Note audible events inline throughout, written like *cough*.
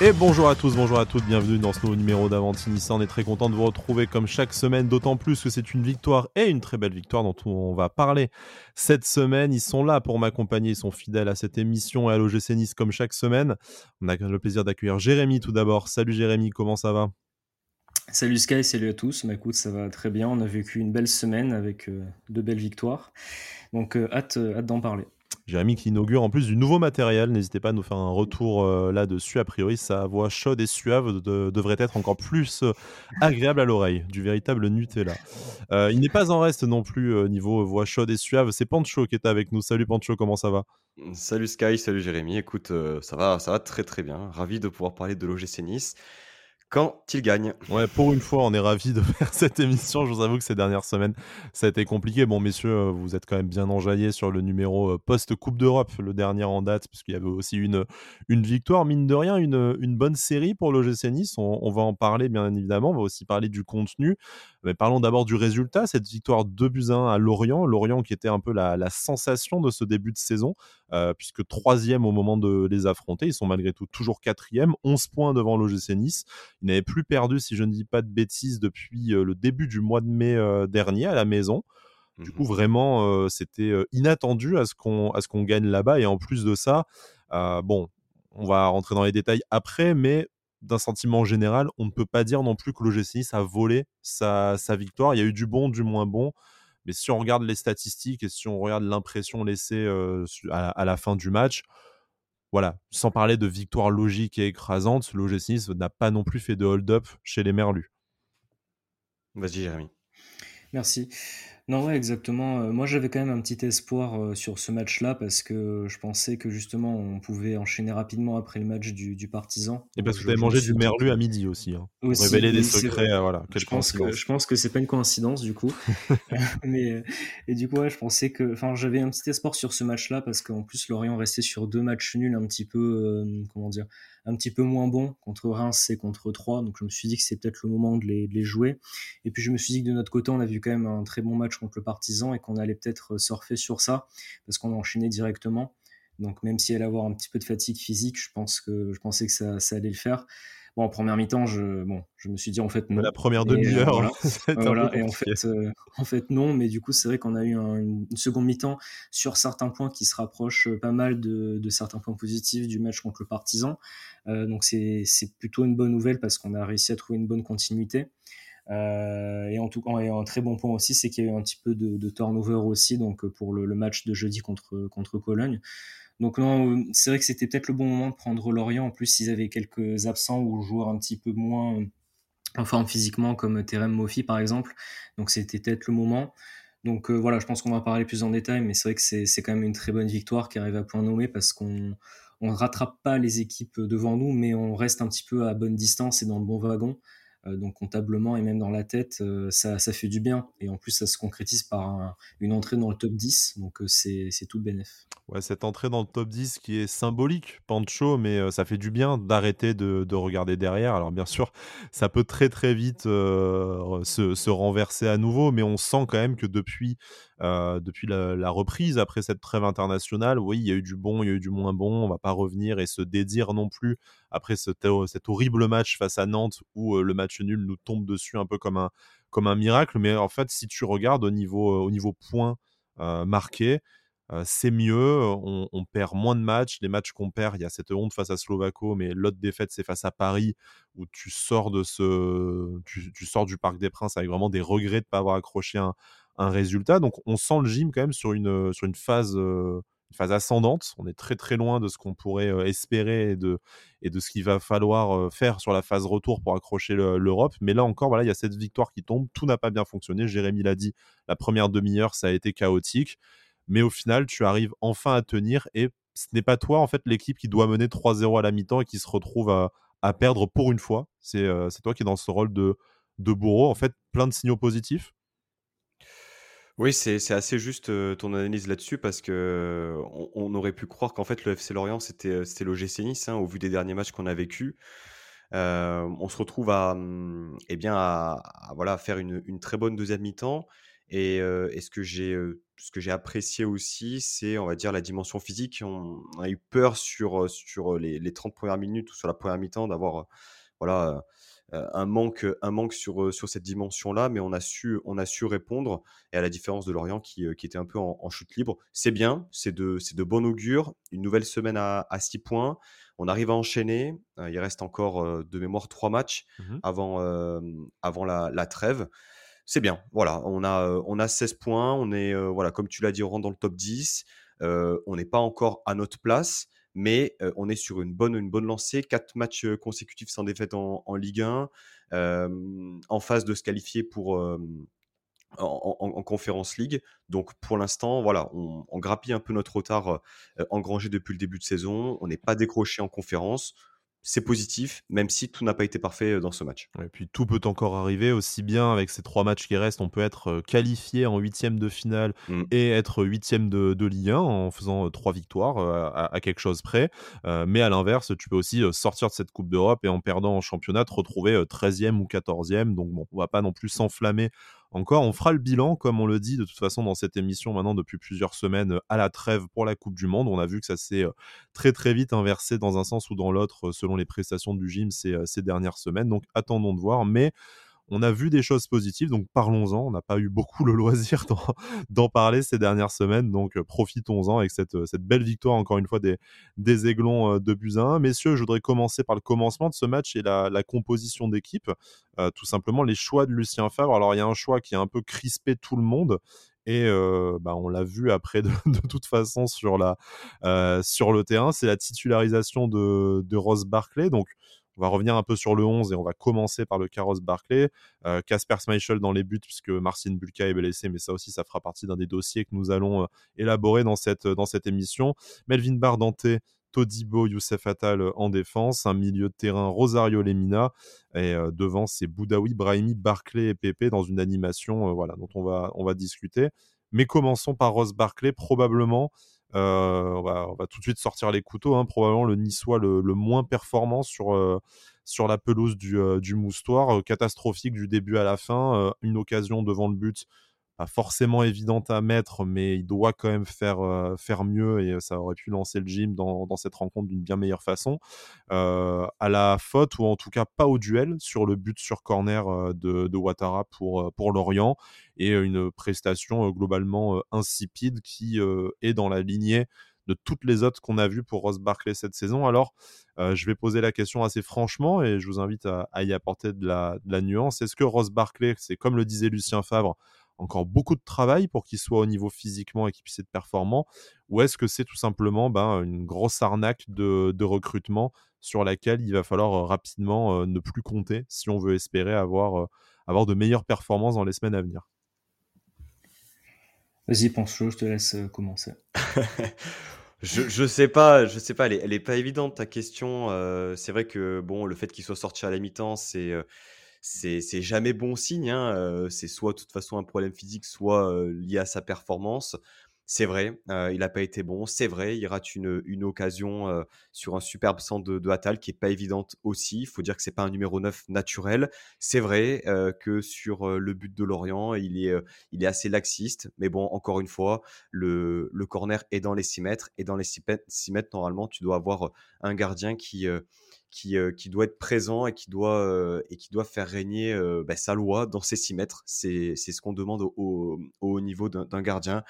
Et bonjour à tous, bonjour à toutes, bienvenue dans ce nouveau numéro d'Avantinissa. On est très content de vous retrouver comme chaque semaine, d'autant plus que c'est une victoire et une très belle victoire dont on va parler cette semaine. Ils sont là pour m'accompagner, ils sont fidèles à cette émission et à l'OGC Nice comme chaque semaine. On a le plaisir d'accueillir Jérémy tout d'abord. Salut Jérémy, comment ça va? Salut Sky, salut à tous. Bah, écoute, ça va très bien. On a vécu une belle semaine avec euh, de belles victoires. Donc euh, euh, hâte d'en parler. Jérémy qui inaugure en plus du nouveau matériel. N'hésitez pas à nous faire un retour euh, là-dessus. A priori, sa voix chaude et suave devrait être encore plus euh, agréable à l'oreille. Du véritable Nutella. Euh, il n'est pas en reste non plus niveau voix chaude et suave. C'est Pancho qui est avec nous. Salut Pancho, comment ça va? Salut Sky, salut Jérémy. Écoute, ça va, ça va très très bien. Ravi de pouvoir parler de l'OGC Nice quand il gagne. Pour une fois, on est ravis de *laughs* faire cette émission. Je vous avoue que ces dernières semaines, ça a été compliqué. Bon, messieurs, euh, vous êtes quand même bien enjaillés sur le numéro euh, post-Coupe d'Europe, le dernier en date, puisqu'il y avait aussi une, une victoire. Mine de rien, une, bonne série pour l'OGC Nice. On, va en parler, bien évidemment. On va aussi parler du contenu. Mais parlons d'abord du résultat. Cette victoire 2 buts 1 à Lorient. Lorient qui était un peu la, la sensation de ce début de saison, euh, puisque troisième au moment de les affronter. Ils sont malgré tout toujours quatrième, 11 points devant l'OGC Nice. Ils n'avaient plus perdu, si je ne dis pas de bêtises, depuis euh, le début du mois de mai euh, dernier à la maison. Du coup, mmh vraiment, euh, c'était inattendu à ce qu'on à ce qu'on gagne là-bas. Et en plus de ça, bon, on va rentrer dans les détails après, mais d'un sentiment général, on ne peut pas dire non plus que l'OGC Nice a volé sa, sa, victoire. Il y a eu du bon, du moins bon. Mais si on regarde les statistiques et si on regarde l'impression laissée à, à, la fin du match, voilà, sans parler de victoire logique et écrasante, l'OGC Nice n'a pas non plus fait de hold-up chez les Merlus. Vas-y, Jérémy. Merci. Non, ouais, exactement. Euh, moi, j'avais quand même un petit espoir euh, sur ce match-là parce que je pensais que justement on pouvait enchaîner rapidement après le match du, du Partisan. Et parce que tu avais mangé du merlu à midi aussi. Hein, pour révéler des secrets. Euh, voilà, je, pense que, je pense que c'est pas une coïncidence du coup. *laughs* *laughs* Mais, et du coup, ouais, je pensais que. Enfin, j'avais un petit espoir sur ce match-là parce qu'en plus, Lorient restait sur deux matchs nuls un petit peu. comment dire un petit peu moins bon contre Reims et contre Troyes. Donc je me suis dit que c'est peut-être le moment de les, jouer. Et puis je me suis dit que de notre côté, on a vu quand même un très bon match contre le Partizan et qu'on allait peut-être surfer sur ça parce qu'on a enchaîné directement. Donc même s'il allait avoir un petit peu de fatigue physique, je pense que je pensais que ça allait le faire. Bon, en première mi-temps, je, bon, je me suis dit en fait non. La première demi-heure. Euh, voilà, *laughs* et en fait, euh, en fait non, mais du coup c'est vrai qu'on a eu un, une seconde mi-temps sur certains points qui se rapprochent pas mal de, de certains points positifs du match contre le Partizan. Euh, donc c'est plutôt une bonne nouvelle parce qu'on a réussi à trouver une bonne continuité. Euh, et en tout cas, un très bon point aussi, c'est qu'il y a eu un petit peu de, de turnover aussi, donc pour le, le, match de jeudi contre contre Cologne. Donc non, c'est vrai que c'était peut-être le bon moment de prendre Lorient. En plus, ils avaient quelques absents ou joueurs un petit peu moins en forme physiquement, comme Terem Mofi par exemple. Donc c'était peut-être le moment. Donc euh, voilà, je pense qu'on va parler plus en détail, mais c'est vrai que c'est quand même une très bonne victoire qui arrive à point nommé parce qu'on on ne rattrape pas les équipes devant nous, mais on reste un petit peu à bonne distance et dans le bon wagon. Euh, donc comptablement et même dans la tête, euh, ça, fait du bien. Et en plus, ça se concrétise par un, une entrée dans le top 10. Donc euh, c'est tout bénéf. Ouais, cette entrée dans le top 10 qui est symbolique, Pancho, mais ça fait du bien d'arrêter de, de, regarder derrière. Alors bien sûr, ça peut très très vite se, renverser à nouveau, mais on sent quand même que depuis, euh, depuis la, reprise, après cette trêve internationale, oui, il y a eu du bon, il y a eu du moins bon. On va pas revenir et se dédire non plus après ce, cet horrible match face à Nantes où le match nul nous tombe dessus un peu comme un, miracle. Mais en fait, si tu regardes au niveau, au niveau points euh, marqués, euh, c'est mieux. On, perd moins de matchs. Les matchs qu'on perd, il y a cette honte face à Slovako, mais l'autre défaite, c'est face à Paris où tu sors tu, sors du Parc des Princes avec vraiment des regrets de ne pas avoir accroché un, un, résultat. Donc, on sent le gym quand même sur une, sur une phase. Euh, phase ascendante. On est très très loin de ce qu'on pourrait euh, espérer et de, et de ce qu'il va falloir euh, faire sur la phase retour pour accrocher l'Europe. Mais là encore, voilà, il y a cette victoire qui tombe. Tout n'a pas bien fonctionné. Jérémy l'a dit, la première demi-heure, ça a été chaotique. Mais au final, tu arrives enfin à tenir et ce n'est pas toi, en fait, l'équipe qui doit mener 3-0 à la mi-temps et qui se retrouve à, à perdre pour une fois. C'est euh, toi qui es dans ce rôle de, de bourreau. En fait, plein de signaux positifs. Oui, c'est assez juste ton analyse là-dessus parce que on, aurait pu croire qu'en fait le FC Lorient c'était c'était l'OGC Nice hein, au vu des derniers matchs qu'on a vécu. Euh, on se retrouve à mmh, eh bien à, voilà faire une, une, très bonne deuxième mi-temps Et, et ce que j'ai ce que j'ai apprécié aussi, c'est, on va dire, la dimension physique. On, a eu peur sur, sur les, les 30 premières minutes ou sur la première mi-temps d'avoir voilà, un, manque, un manque sur, sur cette dimension-là, mais on a, su, on a su répondre. Et à la différence de Lorient qui, qui était un peu en, chute libre, c'est bien, c'est de, de bon augure. Une nouvelle semaine à, à 6 points. On arrive à enchaîner. il reste encore de mémoire 3 matchs mmh avant, avant la, la trêve c'est bien. Voilà, on a, on a 16 points. On est, voilà, comme tu l'as dit, on rentre dans le top 10. on n'est pas encore à notre place, mais on est sur une bonne, lancée. Quatre matchs consécutifs sans défaite en, Ligue 1, en phase de se qualifier pour. En, en, Conférence League. Donc pour l'instant, voilà, on, on, grappille un peu notre retard engrangé depuis le début de saison. On n'est pas décroché en conférence c'est positif, même si tout n'a pas été parfait dans ce match. Et puis tout peut encore arriver, aussi bien avec ces trois matchs qui restent, on peut être qualifié en huitième de finale mmh. et être huitième de, de Ligue 1 en faisant trois victoires à, quelque chose près. mais à l'inverse, tu peux aussi sortir de cette Coupe d'Europe et en perdant en championnat, te retrouver 13e ou 14e. Donc bon, on va pas non plus s'enflammer encore. On fera le bilan, comme on le dit de toute façon dans cette émission maintenant depuis plusieurs semaines euh, à la trêve pour la Coupe du Monde. On a vu que ça s'est euh, très très vite inversé dans un sens ou dans l'autre euh, selon les prestations du gym ces, ces dernières semaines. Donc attendons de voir. Mais on a vu des choses positives, donc parlons-en. On n'a pas eu beaucoup le loisir *laughs* d'en parler ces dernières semaines, donc euh, profitons-en avec cette, euh, cette, belle victoire, encore une fois, des, Aiglons euh, de Buzyn. Messieurs, je voudrais commencer par le commencement de ce match et la, composition d'équipe. tout simplement, les choix de Lucien Favre. Alors, il y a un choix qui a un peu crispé tout le monde. Et bah, on l'a vu après de, *laughs* toute façon sur le terrain, c'est la titularisation de, de Ross Barclay. Donc, on va revenir un peu sur le 11 et on va commencer par le Carrosse Barclay. Casper euh, dans les buts, puisque Marcin Bulka est blessé, mais ça aussi, ça fera partie d'un des dossiers que nous allons euh, élaborer dans cette, émission. Melvin Bardante, Todibo, Youssef Attal euh, en défense, un milieu de terrain Rosario Lemina, et devant c'est Boudaoui, Brahimi, Barclay et Pepe dans une animation voilà, dont on va, on va discuter. Mais commençons par Ross Barclay, probablement euh, on, va, tout de suite sortir les couteaux. Hein. probablement le Niçois le, le moins performant sur, euh, sur la pelouse du, euh, du Moustoir. catastrophique du début à la fin. une occasion devant le but pas forcément évidente à mettre, mais il doit quand même faire, faire mieux et ça aurait pu lancer le gym dans, cette rencontre d'une bien meilleure façon. à la faute, ou en tout cas pas au duel, sur le but sur corner de, Ouattara pour, Lorient et une prestation globalement insipide qui est dans la lignée de toutes les autres qu'on a vues pour Ross Barclay cette saison. Alors, je vais poser la question assez franchement et je vous invite à, y apporter de la, nuance. Est-ce que Ross Barclay, c'est comme le disait Lucien Favre, encore beaucoup de travail pour qu'il soit au niveau physiquement et qu'il puisse être performant? Ou est-ce que c'est tout simplement ben, une grosse arnaque de, recrutement sur laquelle il va falloir rapidement ne plus compter si on veut espérer avoir, avoir de meilleures performances dans les semaines à venir? Vas-y, pense je te laisse commencer. *laughs* je, je sais pas, je sais pas, elle est, pas évidente ta question. c'est vrai que bon, le fait qu'il soit sorti à la mi-temps, c'est c'est jamais bon signe. Hein, c'est soit de toute façon un problème physique, soit lié à sa performance. C'est vrai, il n'a pas été bon. C'est vrai, il rate une, une occasion sur un superbe centre de, de qui est pas évidente aussi. Il faut dire que c'est pas un numéro 9 naturel. C'est vrai que sur le but de Lorient, il est, assez laxiste. Mais bon, encore une fois, le, corner est dans les 6 mètres. Et dans les 6 mètres, normalement, tu dois avoir un gardien qui doit être présent et qui doit, faire régner bah, sa loi dans ses 6 mètres. C'est ce qu'on demande au, au, niveau d'un gardien.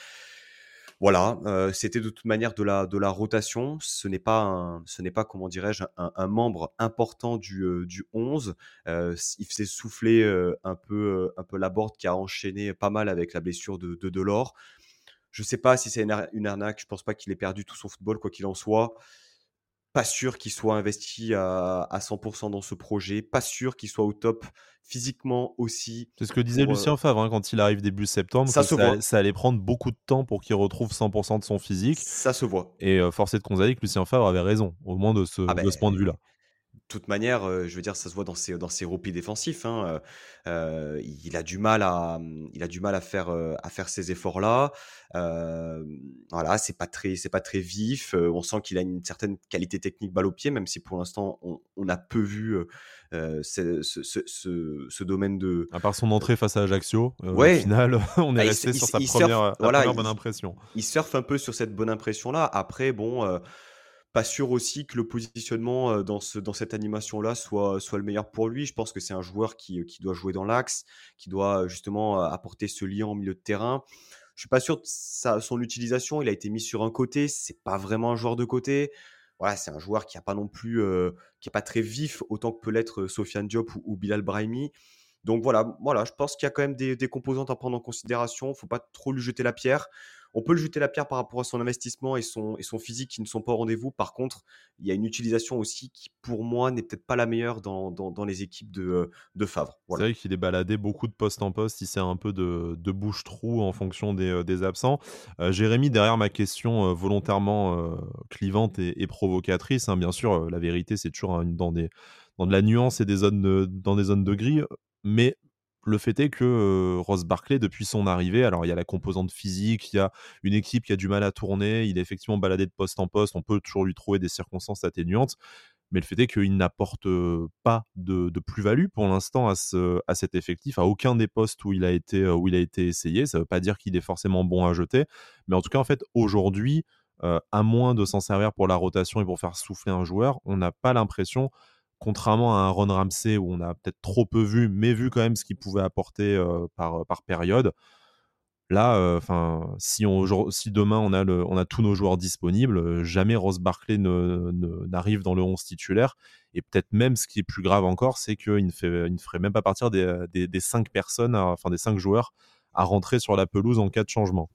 Voilà, c'était de toute manière de la, rotation. Ce n'est pas, comment dirais-je, un, membre important du, du 11. il faisait souffler un, peu, un peu la board qui a enchaîné pas mal avec la blessure de, de Delors. Je ne sais pas si c'est une, arnaque. Je ne pense pas qu'il ait perdu tout son football, quoi qu'il en soit pas sûr qu'il soit investi à, 100% dans ce projet, pas sûr qu'il soit au top physiquement aussi. C'est ce que disait Lucien Favre hein, quand il arrive début septembre, ça, ça, allait prendre beaucoup de temps pour qu'il retrouve 100% de son physique. Ça se voit. Et force est de constater que Lucien Favre avait raison, au moins de ce, ah ben, ce point de vue-là. Toute manière, je veux dire, ça se voit dans ses, dans ses replis défensifs. Hein, il a du mal à, il a du mal à faire, à faire ces efforts-là. voilà, c'est pas très, c'est pas très vif. on sent qu'il a une certaine qualité technique balle au pied, même si pour l'instant on, a peu vu ce, ce, domaine de. À part son entrée face à Ajaccio, au final, *laughs* on est resté sur sa première, première bonne impression. Il, surfe un peu sur cette bonne impression-là. Après, bon pas sûr aussi que le positionnement dans, ce, cette animation-là soit, soit le meilleur pour lui. Je pense que c'est un joueur qui, doit jouer dans l'axe, qui doit justement apporter ce lien au milieu de terrain. Je suis pas sûr de son utilisation. Il a été mis sur un côté. C'est pas vraiment un joueur de côté. Voilà, c'est un joueur qui a pas non plus, qui est pas très vif autant que peut l'être Sofiane Diop ou, Bilal Brahimi. Donc voilà, voilà, je pense qu'il y a quand même des, des composantes à prendre en considération. Faut pas trop lui jeter la pierre on peut le jeter la pierre par rapport à son investissement et son, et son physique qui ne sont pas au rendez-vous. Par contre, il y a une utilisation aussi qui, pour moi, n'est peut-être pas la meilleure dans, dans, les équipes de, euh, de Favre. C'est vrai qu'il est baladé beaucoup de poste en poste. Il sert un peu de, de bouche-trou en fonction des, euh, des absents. Euh, Jérémy, derrière ma question volontairement clivante et, provocatrice, hein, bien sûr, la vérité, c'est toujours hein, dans, des, dans de la nuance et des zones dans des zones de gris. Mais le fait est que Ross Barclay, depuis son arrivée, alors il y a la composante physique, il y a une équipe qui a du mal à tourner, il est effectivement baladé de poste en poste, on peut toujours lui trouver des circonstances atténuantes, mais le fait est qu'il n'apporte pas de, plus-value pour l'instant à, à, cet effectif, à aucun des postes où il a été, où il a été essayé. Ça ne veut pas dire qu'il est forcément bon à jeter, mais en tout cas, en fait, aujourd'hui, à moins de s'en servir pour la rotation et pour faire souffler un joueur, on n'a pas l'impression contrairement à un Ron Ramsey où on a peut-être trop peu vu, mais vu quand même ce qu'il pouvait apporter par, par période. Là, enfin, si, demain on a, tous nos joueurs disponibles, jamais Ross Barkley n'arrive dans le 11 titulaire. Et peut-être même ce qui est plus grave encore, c'est qu'il ne, ferait même pas partir des, des, des cinq personnes, des cinq joueurs à rentrer sur la pelouse en cas de changement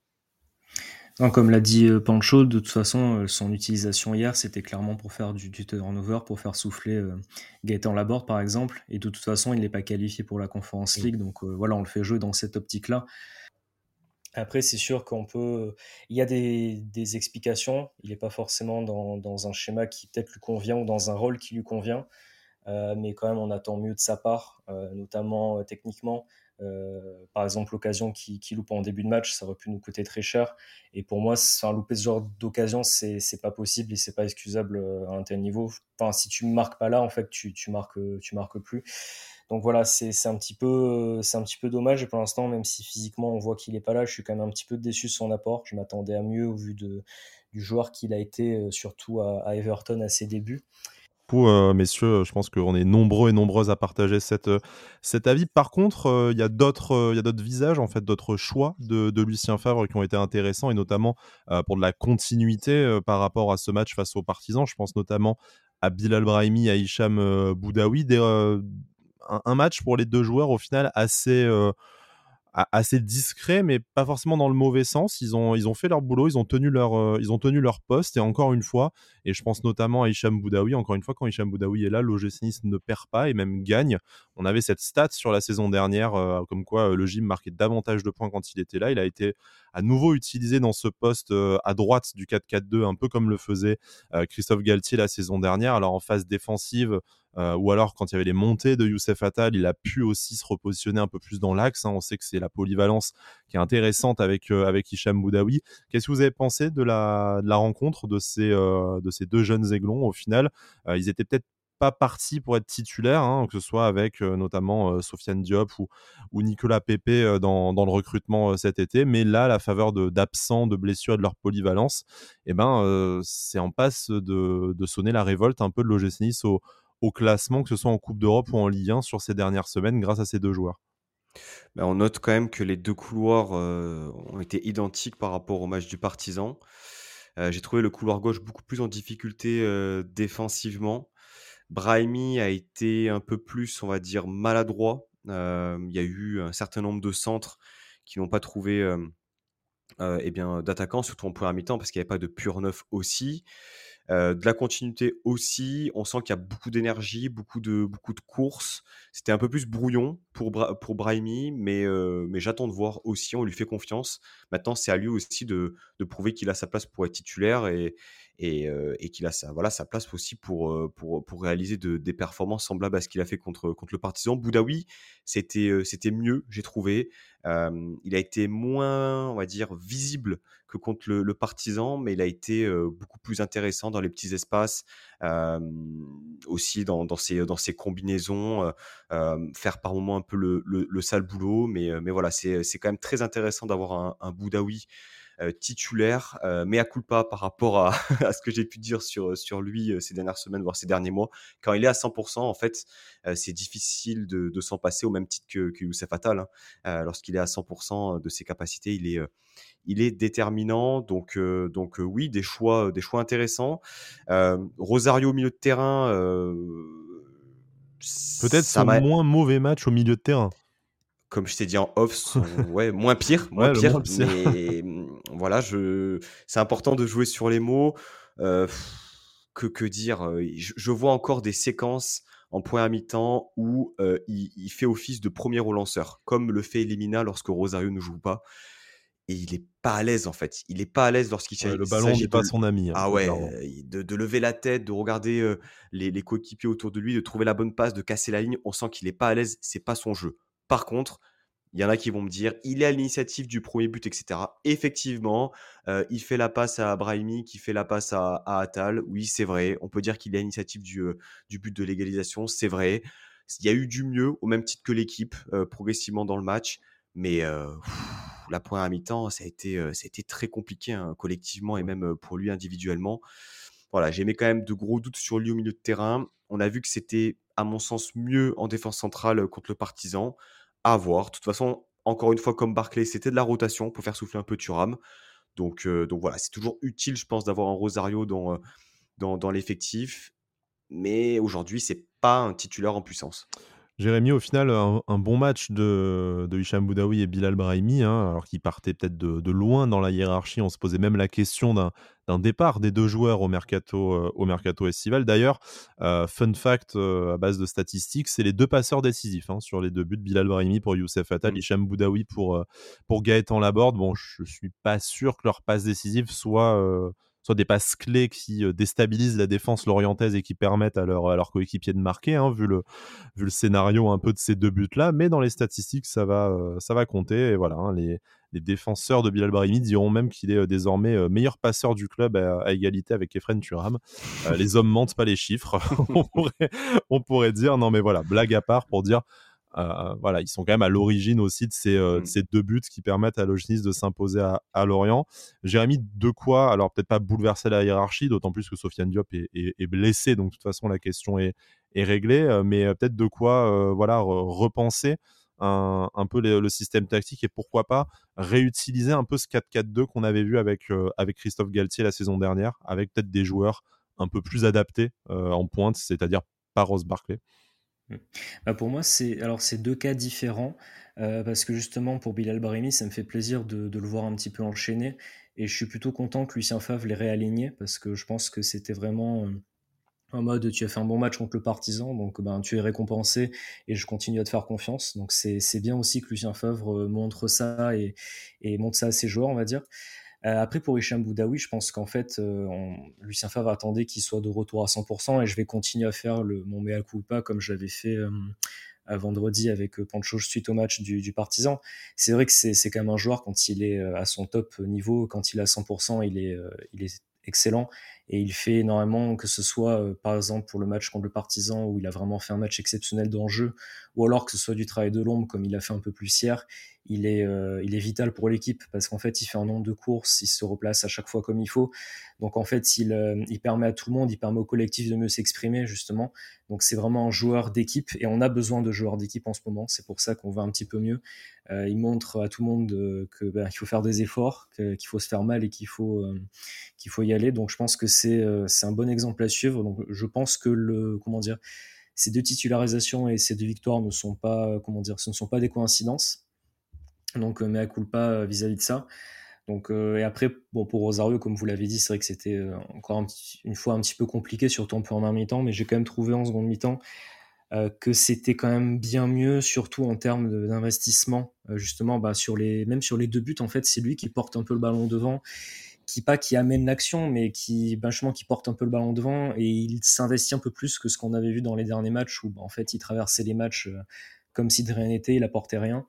comme l'a dit euh, Pancho, de toute façon, euh, son utilisation hier, c'était clairement pour faire du, du turnover, pour faire souffler euh, Gaëtan Laborde, par exemple. Et de toute façon, il n'est pas qualifié pour la Conference League. Donc voilà, on le fait jouer dans cette optique-là. Après, c'est sûr qu'on peut. Il y a des, explications. Il n'est pas forcément dans, un schéma qui peut-être lui convient ou dans un rôle qui lui convient. mais quand même, on attend mieux de sa part, notamment techniquement. Euh, par exemple, l'occasion qui, qui, loupe en début de match, ça aurait pu nous coûter très cher. Et pour moi, un louper ce genre d'occasion, c'est pas possible et c'est pas excusable euh, à un tel niveau. Enfin, si tu marques pas là, en fait, tu, tu marques, tu marques plus. Donc voilà, c'est un petit peu, c'est un petit peu dommage. Et pour l'instant, même si physiquement on voit qu'il est pas là, je suis quand même un petit peu déçu de son apport. Je m'attendais à mieux au vu de, du joueur qu'il a été, euh, surtout à Everton à ses débuts. Euh, messieurs, je pense qu'on est nombreux et nombreuses à partager euh, cet avis. Par contre, euh, il y a d'autres visages, en fait, d'autres choix de, Lucien Favre qui ont été intéressants, et notamment pour de la continuité par rapport à ce match face aux partisans. Je pense notamment à Bilal Brahimi, à Hicham Boudaoui. un, match pour les deux joueurs, au final, assez assez discret, mais pas forcément dans le mauvais sens. Ils ont, ils ont fait leur boulot, ils ont tenu leur, euh, ils ont tenu leur poste. Et encore une fois, et je pense notamment à Hicham Boudaoui, encore une fois, quand Hicham Boudaoui est là, l'OGC Nice ne perd pas et même gagne. On avait cette stat sur la saison dernière, euh, comme quoi euh, le gym marquait davantage de points quand il était là. Il a été à nouveau utilisé dans ce poste à droite du 4-4-2, un peu comme le faisait Christophe Galtier la saison dernière. Alors en phase défensive, euh, ou alors quand il y avait les montées de Youssef Attal, il a pu aussi se repositionner un peu plus dans l'axe. Hein. On sait que c'est la polyvalence qui est intéressante avec, euh, avec Hicham Boudaoui. Qu'est-ce que vous avez pensé de la, de la rencontre de ces, euh, de ces deux jeunes aiglons au final? Ils étaient peut-être pas partis pour être titulaires, hein, que ce soit avec notamment Sofiane Diop ou, ou Nicolas Pepe dans, dans, le recrutement cet été. Mais là, la faveur d'absents, de, blessures et de leur polyvalence, eh ben, c'est en passe de, de, sonner la révolte un peu de l'OGC Nice au, au classement, que ce soit en Coupe d'Europe ou en Ligue 1 sur ces dernières semaines grâce à ces deux joueurs bah, On note quand même que les deux couloirs euh, ont été identiques par rapport au match du Partisan. Euh, j'ai trouvé le couloir gauche beaucoup plus en difficulté euh, défensivement. Brahimi a été un peu plus, on va dire, maladroit. Il y a eu un certain nombre de centres qui n'ont pas trouvé eh d'attaquants, surtout en première mi-temps, parce qu'il n'y avait pas de pur neuf aussi. De la continuité aussi. On sent qu'il y a beaucoup d'énergie, beaucoup de, beaucoup de courses. C'était un peu plus brouillon pour, pour Brahimi, mais, mais j'attends de voir aussi. On lui fait confiance. Maintenant, c'est à lui aussi de, de prouver qu'il a sa place pour être titulaire. Et, et, qu'il a sa, place aussi pour, pour réaliser des performances semblables à ce qu'il a fait contre, le Partizan. Boudaoui, c'était c'était mieux, j'ai trouvé. il a été moins, on va dire, visible que contre le, Partizan, mais il a été beaucoup plus intéressant dans les petits espaces, aussi dans, ses, combinaisons, faire par moments un peu le, le, sale boulot, mais, voilà, c'est quand même très intéressant d'avoir un, un Boudaoui euh, titulaire, euh, mais à culpa par rapport à, *laughs* à ce que j'ai pu dire sur, sur lui euh, ces dernières semaines, voire ces derniers mois. Quand il est à 100%, en fait, c'est difficile de, de s'en passer au même titre que, que Youssef Attal. Hein. Lorsqu'il est à 100% de ses capacités, il est, il est déterminant. Donc, donc oui, des choix, des choix intéressants. Rosario au milieu de terrain. Peut-être son moins mauvais match au milieu de terrain comme je t'ai dit en off, *laughs* ouais, moins pire, moins pire. Mais voilà, je, c'est important de jouer sur les mots. Euh, que, que dire euh, je, vois encore des séquences en point à mi-temps où euh, il, fait office de premier au lanceur, comme le fait Elimina lorsque Rosario ne joue pas. Et il est pas à l'aise en fait. Il est pas à l'aise lorsqu'il ouais, Le ballon n'est pas son ami. Hein, ah ouais, de, de, lever la tête, de regarder les, les coéquipiers autour de lui, de trouver la bonne passe, de casser la ligne. On sent qu'il est pas à l'aise. C'est pas son jeu. Par contre, il y en a qui vont me dire, il est à l'initiative du premier but, etc. Effectivement, euh, il fait la passe à Brahimi, qui fait la passe à, à Attal. Oui, c'est vrai. On peut dire qu'il est à l'initiative du, euh, du but de l'égalisation. C'est vrai. Il y a eu du mieux, au même titre que l'équipe, euh, progressivement dans le match. Mais la première mi-temps, ça, a été, ça a été très compliqué, hein, collectivement et même pour lui individuellement. Voilà, j'ai mis quand même de gros doutes sur lui au milieu de terrain. On a vu que c'était, à mon sens, mieux en défense centrale contre le Partisan à voir. De toute façon, encore une fois, comme Barclay, c'était de la rotation pour faire souffler un peu Thuram. Donc, donc voilà, c'est toujours utile, je pense, d'avoir un Rosario dans, dans, dans l'effectif. Mais aujourd'hui, c'est pas un titulaire en puissance. Jérémy, au final, un, bon match de, de Hicham Boudaoui et Bilal Brahimi, hein, alors qu'ils partaient peut-être de, loin dans la hiérarchie. On se posait même la question d'un départ des deux joueurs au mercato, euh, au mercato estival. D'ailleurs, euh, fun fact euh, à base de statistiques, c'est les deux passeurs décisifs hein, sur les deux buts. Bilal Brahimi pour Youssef Attal, mmh. Hicham Boudaoui pour, pour Gaëtan Laborde. Bon, je suis pas sûr que leur passe décisive soit soit des passes clés qui euh, déstabilisent la défense lorientaise et qui permettent à leur, à leur coéquipier de marquer, hein, vu, le, scénario un peu de ces deux buts-là. Mais dans les statistiques, ça va, euh, compter. Et voilà, hein, les, les défenseurs de Bilal Brahimi diront même qu'il est euh, désormais meilleur passeur du club à, égalité avec Efren Turam. les hommes mentent pas les chiffres. *laughs* on, pourrait, on pourrait dire, non mais voilà, blague à part pour dire euh, voilà, ils sont quand même à l'origine aussi de ces, euh, mmh. deux buts qui permettent à Logis de s'imposer à, Lorient. Jérémy, de quoi, alors peut-être pas bouleverser la hiérarchie, d'autant plus que Sofiane Diop est, est, blessé, donc de toute façon la question est, est réglée, euh, mais peut-être de quoi voilà, repenser un, un peu le, système tactique et pourquoi pas réutiliser un peu ce 4-4-2 qu'on avait vu avec, avec Christophe Galtier la saison dernière, avec peut-être des joueurs un peu plus adaptés en pointe, c'est-à-dire pas Ross Barclay. Mmh. Bah, pour moi, c'est alors c'est deux cas différents euh, parce que justement pour Bilal Brahimi, ça me fait plaisir de, le voir un petit peu enchaîner et je suis plutôt content que Lucien Favre l'ait réaligné parce que je pense que c'était vraiment euh, en mode tu as fait un bon match contre le Partisan donc ben tu es récompensé et je continue à te faire confiance donc c'est bien aussi que Lucien Favre euh, montre ça et, et montre ça à ses joueurs on va dire. Euh, après, pour Hicham Boudaoui, je pense qu'en fait, euh, Lucien Favre attendait qu'il soit de retour à 100% et je vais continuer à faire le, mon mea culpa comme j'avais fait euh, vendredi avec Pancho suite au match du, du Partisan. C'est vrai que c'est quand même un joueur quand il est à son top niveau, quand il est à 100%, il est, excellent et il fait énormément, que ce soit par exemple pour le match contre le Partisan où il a vraiment fait un match exceptionnel d'enjeu, ou alors que ce soit du travail de l'ombre comme il a fait un peu plus hier, il est, euh, il est vital pour l'équipe parce qu'en fait, il fait un nombre de courses, il se replace à chaque fois comme il faut. Donc en fait, il, euh, il permet à tout le monde, il permet au collectif de mieux s'exprimer justement. Donc c'est vraiment un joueur d'équipe et on a besoin de joueurs d'équipe en ce moment. C'est pour ça qu'on va un petit peu mieux. Euh, il montre à tout le monde que ben, qu'il faut faire des efforts, qu'il faut se faire mal et qu'il faut qu'il faut y aller. Donc je pense que c'est c'est un bon exemple à suivre. Donc je pense que le comment dire ces deux titularisations et ces deux victoires ne sont pas comment dire ce ne sont pas des coïncidences donc, euh, à culpa euh, vis-à-vis de ça. Donc, euh, et après, bon, pour Rosario, comme vous l'avez dit, c'est vrai que c'était encore une fois un petit peu compliqué, surtout en première mi-temps, mais j'ai quand même trouvé en seconde mi-temps que c'était quand même bien mieux, surtout en termes d'investissement, justement, bah, sur les, même sur les deux buts, en fait, c'est lui qui porte un peu le ballon devant, qui pas qui amène l'action, mais qui vachement qui porte un peu le ballon devant et il s'investit un peu plus que ce qu'on avait vu dans les derniers matchs où bah, en fait il traversait les matchs comme si de rien n'était, il apportait rien.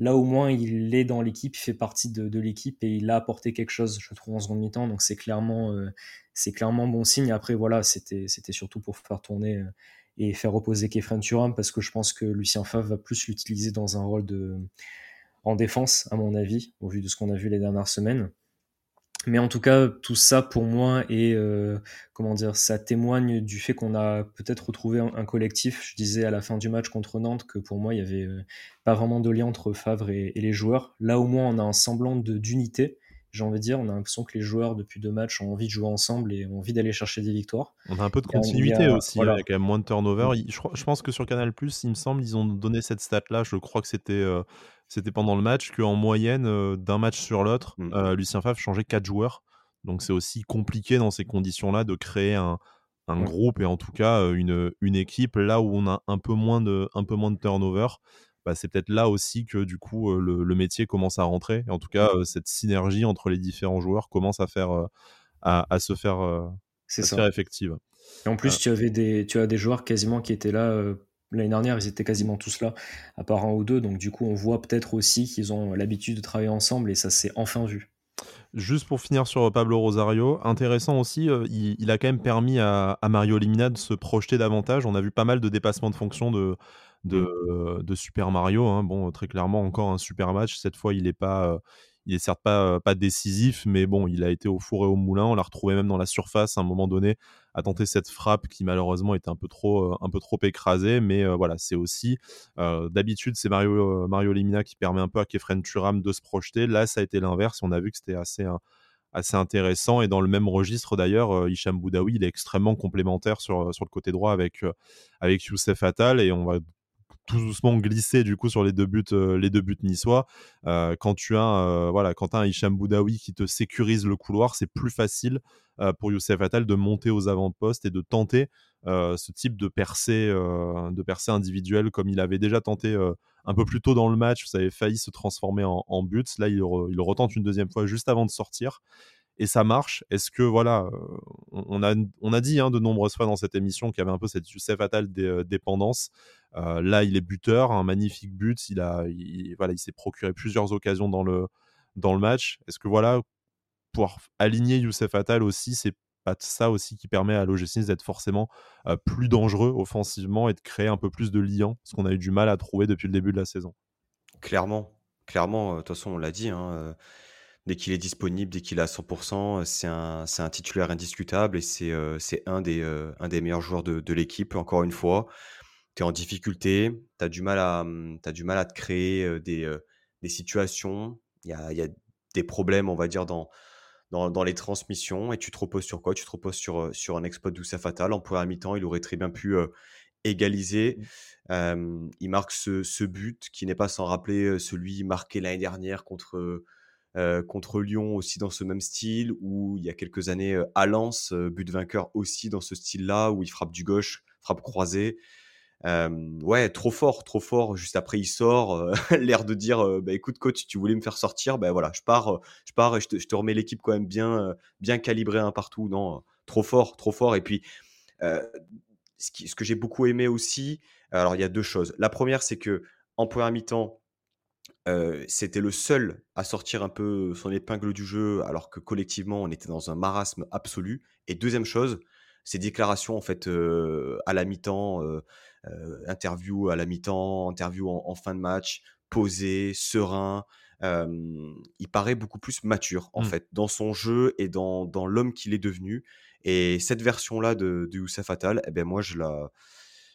Là au moins il est dans l'équipe, il fait partie de, l'équipe et il a apporté quelque chose, je trouve en seconde mi-temps. Donc c'est clairement euh, c'est clairement bon signe. Après voilà c'était c'était surtout pour faire tourner euh, et faire reposer Kefren Turam parce que je pense que Lucien Favre va plus l'utiliser dans un rôle de en défense à mon avis au vu de ce qu'on a vu les dernières semaines. Mais en tout cas, tout ça pour moi est euh, comment dire, ça témoigne du fait qu'on a peut-être retrouvé un, collectif. Je disais à la fin du match contre Nantes que pour moi il y avait euh, pas vraiment de lien entre Favre et, les joueurs. Là au moins on a un semblant d'unité. J'ai envie de dire, on a l'impression que les joueurs depuis deux matchs ont envie de jouer ensemble et ont envie d'aller chercher des victoires. On a un peu de continuité aussi, avec quand même moins de turnover. Mm. Je, pense que sur Canal il me semble, ils ont donné cette stat là. Je crois que c'était euh, c'était pendant le match qu'en moyenne, euh, d'un match sur l'autre, mmh. euh, Lucien Favre changeait 4 joueurs. Donc c'est aussi compliqué dans ces conditions-là de créer un, groupe et en tout cas une, une équipe là où on a un peu moins de, un peu moins de turnover. Bah, c'est peut-être là aussi que du coup le, métier commence à rentrer. en tout cas, cette synergie entre les différents joueurs commence à, faire, à, se faire, effective. Et en plus, tu, avais des, tu as des joueurs quasiment qui étaient là L'année dernière, ils étaient quasiment tous là, à part un ou deux. Donc, du coup, on voit peut-être aussi qu'ils ont l'habitude de travailler ensemble et ça s'est enfin vu. Juste pour finir sur Pablo Rosario, intéressant aussi, euh, il, a quand même permis à, Mario Limina de se projeter davantage. On a vu pas mal de dépassements de fonction de, de. Super Mario. Hein. Bon, très clairement, encore un super match. Cette fois, il n'est pas, il est certes pas, pas décisif, mais bon, il a été au four et au moulin. On l'a retrouvé même dans la surface à un moment donné, à tenter cette frappe qui malheureusement était un peu trop, un peu trop écrasée. Mais voilà, c'est aussi d'habitude c'est Mario, Mario Limina qui permet un peu à Kefren Turam de se projeter. Là, ça a été l'inverse. On a vu que c'était assez assez intéressant. Et dans le même registre, d'ailleurs, Hicham Boudaoui, il est extrêmement complémentaire sur, sur le côté droit avec, avec Youssef Attal. Et on va tout doucement glisser du coup sur les deux buts, euh, les deux buts niçois. Euh, quand tu as, euh, voilà, quand as un Hicham Boudaoui qui te sécurise le couloir, c'est plus facile pour Youssef Attal de monter aux avant-postes et de tenter ce type de percée, de percée individuelle comme il avait déjà tenté un peu plus tôt dans le match. Ça avait failli se transformer en, en but. Là, il, il retente une deuxième fois juste avant de sortir et ça marche? Est-ce que voilà, on a, on a dit hein, de nombreuses fois dans cette émission qu'il y avait un peu cette Youssef Attal dépendance. là, il est buteur, un magnifique but. Il a, voilà, il s'est procuré plusieurs occasions dans le dans le match. Est-ce que voilà, pouvoir aligner Youssef Attal aussi, c'est pas ça aussi qui permet à l'OGC d'être forcément plus dangereux offensivement et de créer un peu plus de liens, ce qu'on a eu du mal à trouver depuis le début de la saison? Clairement, clairement. De toute façon, on l'a dit. Hein, dès qu'il est disponible, dès qu'il est à 100%, c'est un, c'est un titulaire indiscutable et c'est, euh, c'est un, des, euh, un des meilleurs joueurs de, de l'équipe. Encore une fois, tu es en difficulté, tu as du mal à, hum, du mal à te créer euh, des, des situations. Il y a, y a, des problèmes, on va dire, dans, dans, dans, les transmissions et tu te reposes sur quoi? Tu te reposes sur, sur un exploit d'Oussa Fatal. En première mi-temps, il aurait très bien pu égaliser. Mmh. il marque ce, ce, but qui n'est pas sans rappeler celui marqué l'année dernière contre euh, contre Lyon aussi dans ce même style, ou il y a quelques années euh, à Lens, euh, but vainqueur aussi dans ce style-là, où il frappe du gauche, frappe croisée. ouais, trop fort, trop fort. Juste après, il sort, *laughs* l'air de dire bah, écoute, coach, tu voulais me faire sortir, ben voilà, je pars, je pars et je te, remets l'équipe quand même bien, bien calibrée un partout. Non, trop fort, trop fort. Et puis, ce, ce que j'ai beaucoup aimé aussi, alors il y a deux choses. La première, c'est que en première mi-temps, c'était le seul à sortir un peu son épingle du jeu, alors que collectivement, on était dans un marasme absolu. Et deuxième chose, ses déclarations en fait à la mi-temps, interview à la mi-temps, interview en, fin de match, posé, serein. il paraît beaucoup plus mature en mmh. fait dans son jeu et dans, dans l'homme qu'il est devenu. Et cette version-là de, de Youssef Fatal, eh ben moi je la,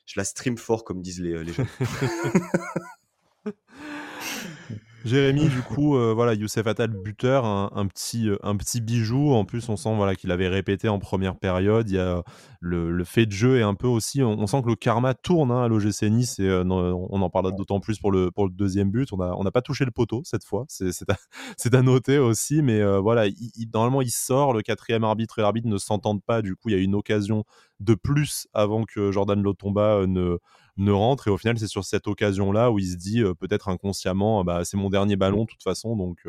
je la stream fort comme disent les, les jeunes. *laughs* *laughs* *laughs* Jérémy, du coup, euh, voilà, Youssef Attal, buteur, un, petit, euh, un petit bijou. En plus, on sent voilà, qu'il avait répété en première période. Il y a le, fait de jeu et un peu aussi, on, sent que le karma tourne hein, à l'OGC Nice. Et, euh, on en parlera d'autant plus pour le, deuxième but. On n'a pas touché le poteau cette fois. C'est à, *laughs* à, noter aussi. Mais voilà, normalement, il sort. Le quatrième arbitre et l'arbitre ne s'entendent pas. Du coup, il y a une occasion de plus avant que Jordan Lotomba ne ne rentre. Et au final, c'est sur cette occasion-là où il se dit peut-être inconsciemment, bah, c'est mon dernier ballon de toute façon, donc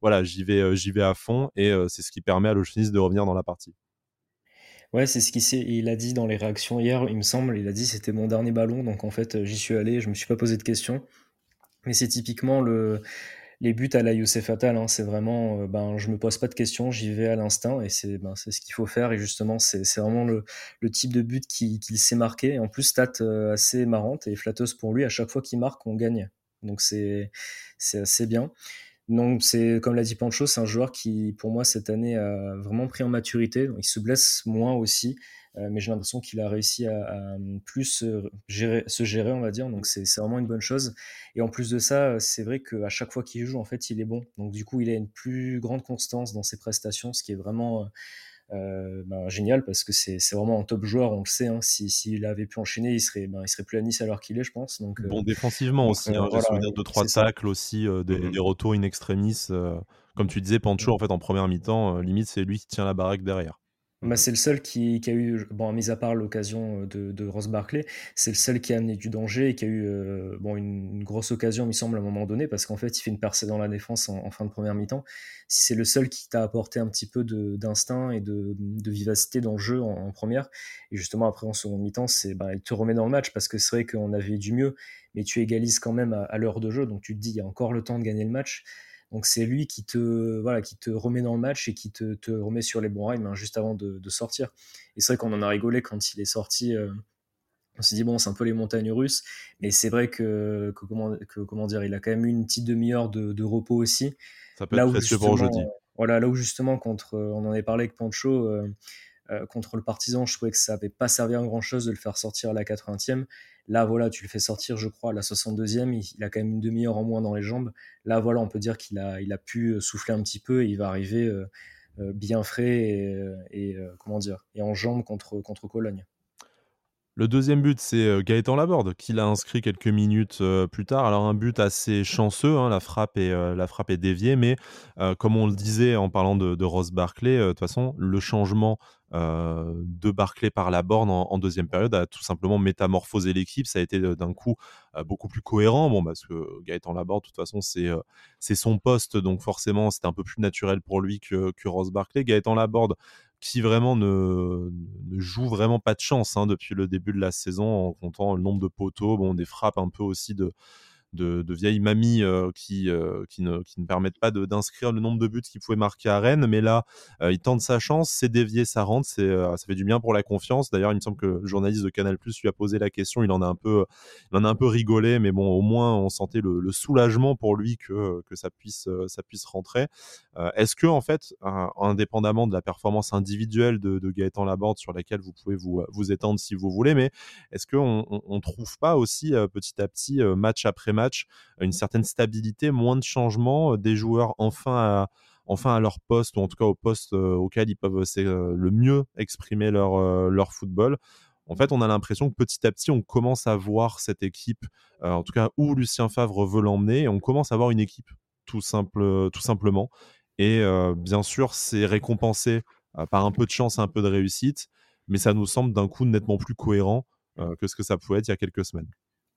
voilà, j'y vais, j'y vais à fond. Et c'est ce qui permet à l'Oceanis de revenir dans la partie. Ouais, c'est ce qu'il il a dit dans les réactions hier, il me semble. Il a dit c'était mon dernier ballon, donc en fait j'y suis allé, je me suis pas posé de questions. Mais c'est typiquement le, les buts à la Youssef Fatal, hein, c'est vraiment, euh, ben, je me pose pas de questions, j'y vais à l'instinct et c'est ben, ce qu'il faut faire. Et justement, c'est vraiment le, type de but qu'il qui s'est marqué. En plus, stat euh, assez marrante et flatteuse pour lui. À chaque fois qu'il marque, on gagne. Donc c'est assez bien. Donc c'est comme l'a dit Pancho, c'est un joueur qui, pour moi, cette année a vraiment pris en maturité. il se blesse moins aussi. Euh, mais j'ai l'impression qu'il a réussi à, plus gérer, se gérer, on va dire. Donc c'est vraiment une bonne chose. Et en plus de ça, c'est vrai qu'à chaque fois qu'il joue, en fait, il est bon. Donc du coup, il a une plus grande constance dans ses prestations, ce qui est vraiment euh, ben, génial parce que c'est vraiment un top joueur, on le sait. Hein. S'il avait pu enchaîner, il serait, ben, il serait plus à Nice alors qu'il est, je pense. Donc, bon, euh, défensivement aussi. Hein, J'ai souvenir de trois tacles aussi, des, mmh des, retours in extremis. comme tu disais, Pancho, en fait, en première mi-temps, limite, c'est lui qui tient la baraque derrière. Bah, c'est le seul qui, qui, a eu, bon, mis à part l'occasion euh, de, de, Ross Barclay, c'est le seul qui a amené du danger et qui a eu euh, bon, une, grosse occasion, il me semble, à un moment donné, parce qu'en fait, il fait une percée dans la défense en, fin de première mi-temps. Si c'est le seul qui t'a apporté un petit peu d'instinct et de, de, vivacité dans le jeu en, première, et justement après en seconde mi-temps, c'est bah, il te remet dans le match parce que c'est vrai qu'on avait du mieux, mais tu égalises quand même à, à l'heure de jeu, donc tu te dis, il y a encore le temps de gagner le match. Donc c'est lui qui te, voilà, qui te remet dans le match et qui te, te remet sur les bons rails hein, juste avant de, de sortir. Et c'est vrai qu'on en a rigolé quand il est sorti. Euh, on s'est dit, bon, c'est un peu les montagnes russes, mais c'est vrai que, que, comment, que, comment dire, il a quand même eu une petite demi-heure de, de, repos aussi. Ça peut là être où pour jeudi. Voilà, là où justement, contre, on en avait parlé avec Pancho, euh, euh, contre le Partisan, je trouvais que ça n'avait pas servi à grand chose de le faire sortir à la 80e. Là, voilà, tu le fais sortir, je crois, à la 62e. Il, a quand même une demi-heure en moins dans les jambes. Là, voilà, on peut dire qu'il a, il a pu euh, souffler un petit peu et il va arriver euh, euh, bien frais et, comment dire, et en jambes contre, contre Cologne. Le deuxième but, c'est Gaëtan Laborde qui l'a inscrit quelques minutes plus tard. Alors un but assez chanceux, hein, la, frappe est, la frappe est déviée, mais comme on le disait en parlant de, de Ross Barclay, de toute façon, le changement de Barclay par la borne en, deuxième période a tout simplement métamorphosé l'équipe. Ça a été d'un coup beaucoup plus cohérent. Bon, parce que Gaëtan Laborde, de toute façon, c'est c'est son poste, donc forcément, c'était un peu plus naturel pour lui que, que Ross Barclay. Gaëtan Laborde, qui vraiment ne, ne, joue vraiment pas de chance hein, depuis le début de la saison en comptant le nombre de poteaux, bon, des frappes un peu aussi de, de, vieilles mamies euh, qui, euh, qui, ne, qui, ne, permettent pas d'inscrire le nombre de buts qu'il pouvait marquer à Rennes. Mais là, euh, il tente sa chance, c'est dévié, ça rentre, ça fait du bien pour la confiance. D'ailleurs, il me semble que le journaliste de Canal Plus lui a posé la question, il en a un peu, il en a un peu rigolé, mais bon, au moins, on sentait le, soulagement pour lui que, que ça, puisse, ça puisse rentrer. Est-ce que, en fait, indépendamment de la performance individuelle de, de, Gaëtan Laborde, sur laquelle vous pouvez vous, vous étendre si vous voulez, mais est-ce qu'on ne trouve pas aussi petit à petit, match après match, une certaine stabilité, moins de changements, euh, des joueurs enfin à, enfin à leur poste, ou en tout cas au poste euh, auquel ils peuvent euh, le mieux exprimer leur, leur football. En fait, on a l'impression que petit à petit, on commence à voir cette équipe, en tout cas où Lucien Favre veut l'emmener, et on commence à voir une équipe tout, simple, tout simplement. Et bien sûr, c'est récompensé par un peu de chance, un peu de réussite, mais ça nous semble d'un coup nettement plus cohérent que ce que ça pouvait être il y a quelques semaines.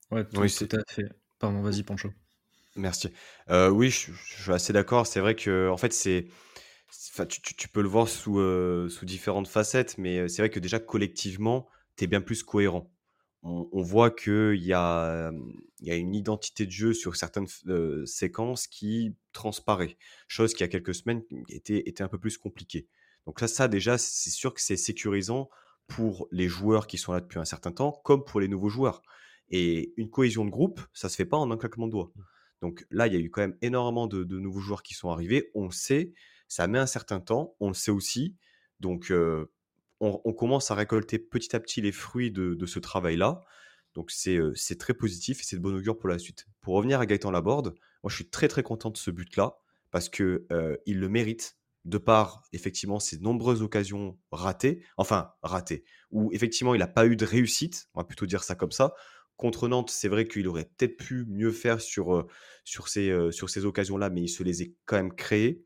Ouais, oui, c'est tout à fait. Pardon, vas-y, Pancho. Merci. Euh, oui, je, suis assez d'accord. C'est vrai que, en fait, c'est, tu, peux le voir sous, euh, sous différentes facettes, mais euh, c'est vrai que déjà collectivement, tu es bien plus cohérent. On, voit qu'il y a, y a une identité de jeu sur certaines séquences qui transparaît, chose qui, il y a quelques semaines, était, était un peu plus compliquée. Donc, ça, ça déjà, c'est sûr que c'est sécurisant pour les joueurs qui sont là depuis un certain temps, comme pour les nouveaux joueurs. Et une cohésion de groupe, ça se fait pas en un claquement de doigts. Mmh. Donc là, il y a eu quand même énormément de, nouveaux joueurs qui sont arrivés. On le sait, ça met un certain temps. On le sait aussi. Donc on, commence à récolter petit à petit les fruits de, ce travail-là. Donc c'est très positif et c'est de bon augure pour la suite. Pour revenir à Gaëtan Laborde, moi je suis très très content de ce but-là parce que il le mérite de par effectivement ses nombreuses occasions ratées, enfin ratées, où effectivement il n'a pas eu de réussite, on va plutôt dire ça comme ça, Contre Nantes, c'est vrai qu'il aurait peut-être pu mieux faire sur, ces, sur ces occasions-là, mais il se les est quand même créées.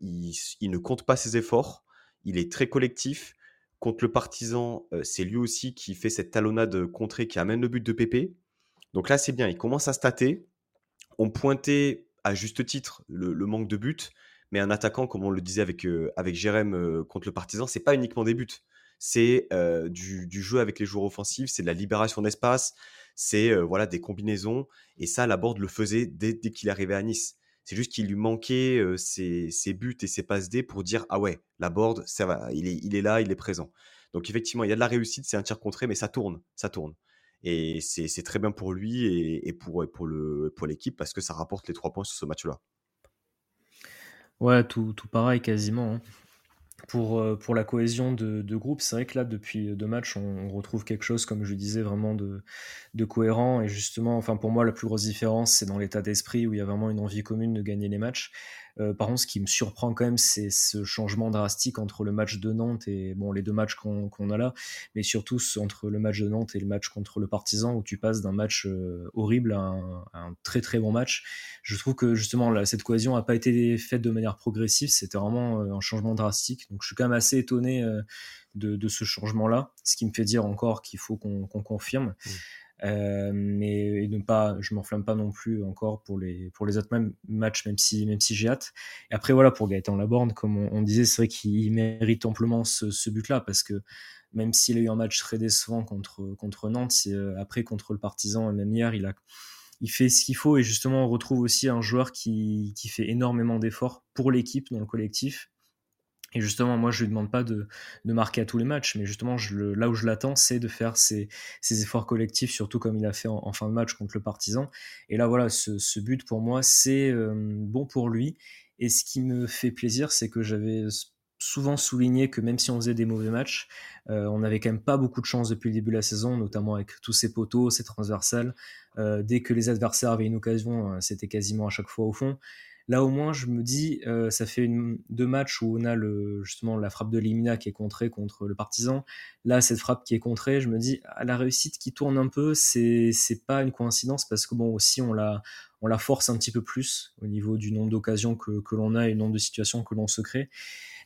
il, ne compte pas ses efforts. Il est très collectif. Contre le Partisan, c'est lui aussi qui fait cette talonnade contrée qui amène le but de Pépé. Donc là, c'est bien. Il commence à stater. On pointait à juste titre le, manque de buts, mais un attaquant, comme on le disait avec, avec Jérém contre le Partisan, c'est pas uniquement des buts. C'est du, jeu avec les joueurs offensifs, c'est de la libération d'espace, c'est voilà des combinaisons. Et ça, Laborde le faisait dès, dès qu'il arrivait à Nice. C'est juste qu'il lui manquait ses, buts et ses passes D pour dire ah ouais, la board, ça va, il est, il est là, il est présent. Donc effectivement, il y a de la réussite, c'est un tir contré, mais ça tourne, ça tourne. Et c'est très bien pour lui et, pour, pour l'équipe parce que ça rapporte les trois points sur ce match-là. Ouais, tout, tout pareil quasiment. Hein pour, euh, pour la cohésion de, de groupe, c'est vrai que là, depuis deux matchs, on, retrouve quelque chose, comme je disais, vraiment de, de cohérent. Et justement, enfin, pour moi, la plus grosse différence, c'est dans l'état d'esprit où il y a vraiment une envie commune de gagner les matchs. Euh, par contre, ce qui me surprend quand même, c'est ce changement drastique entre le match de Nantes et bon, les deux matchs qu'on a là, mais surtout entre le match de Nantes et le match contre le Partizan, où tu passes d'un match euh, horrible à un, très très bon match. Je trouve que justement, cette cohésion n'a pas été faite de manière progressive, c'était vraiment euh, un changement drastique. Donc je suis quand même assez étonné de, ce changement-là, ce qui me fait dire encore qu'il faut qu'on confirme. Mmh. Euh, mais ne pas, je m'enflamme pas non plus encore pour les pour les autres matchs, même si même si j'ai hâte. Et après voilà pour Gaëtan Laborde, comme on, disait, c'est vrai qu'il mérite amplement ce, ce but-là parce que même s'il a eu un match très décevant contre contre Nantes, euh, après contre le Partizan même hier, il a il fait ce qu'il faut et justement on retrouve aussi un joueur qui, qui fait énormément d'efforts pour l'équipe dans le collectif et justement, moi, je lui demande pas de, marquer à tous les matchs, mais justement, là où je l'attends, c'est de faire ses, efforts collectifs, surtout comme il a fait en, fin de match contre le Partisan. Et là, voilà, ce, ce but pour moi, c'est euh, bon pour lui. Et ce qui me fait plaisir, c'est que j'avais souvent souligné que même si on faisait des mauvais matchs, euh, on n'avait quand même pas beaucoup de chance depuis le début de la saison, notamment avec tous ces poteaux, ces transversales. Euh, dès que les adversaires avaient une occasion, c'était quasiment à chaque fois au fond. Là, au moins, je me dis, euh, ça fait deux matchs où on a justement la frappe de Limina qui est contrée contre le Partisan. Là, cette frappe qui est contrée, je me dis, à la réussite qui tourne un peu, c'est pas une coïncidence parce que bon, aussi on la force un petit peu plus au niveau du nombre d'occasions que, l'on a et le nombre de situations que l'on se crée.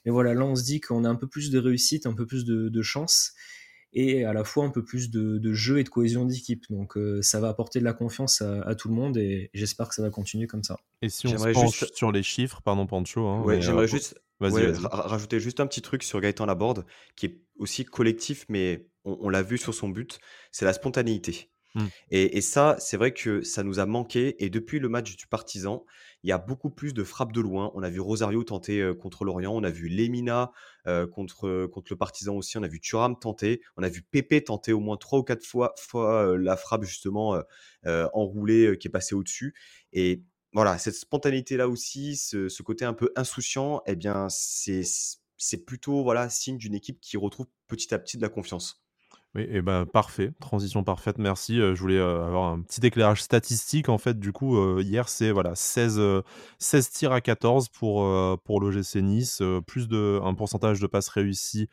Mais voilà, là, on se dit qu'on a un peu plus de réussite, un peu plus de chance et à la fois un peu plus de, jeu et de cohésion d'équipe. Donc euh, ça va apporter de la confiance à, tout le monde et j'espère que ça va continuer comme ça. Et si on se penche juste... sur les chiffres, pardon Pancho. Hein, ouais, j'aimerais euh, juste rajouter juste un petit truc sur Gaëtan Laborde qui est aussi collectif, mais on l'a vu sur son but, c'est la spontanéité. Mmh. Et, ça, c'est vrai que ça nous a manqué. Et depuis le match du Partisan, il y a beaucoup plus de frappes de loin. On a vu Rosario tenter contre l'Orient, on a vu Lemina contre, contre le Partisan aussi, on a vu Thuram tenter, on a vu Pépé tenter au moins trois ou quatre fois, fois la frappe justement enroulée qui est passée au-dessus. Et voilà, cette spontanéité-là aussi, ce, côté un peu insouciant, eh bien, c'est plutôt voilà signe d'une équipe qui retrouve petit à petit de la confiance. Oui, et ben parfait, transition parfaite, merci. je voulais avoir un petit éclairage statistique. En fait, du coup, hier, c'est voilà, 16, 16 tirs à 14 pour, pour l'OGC Nice, plus de, un pourcentage de passes réussies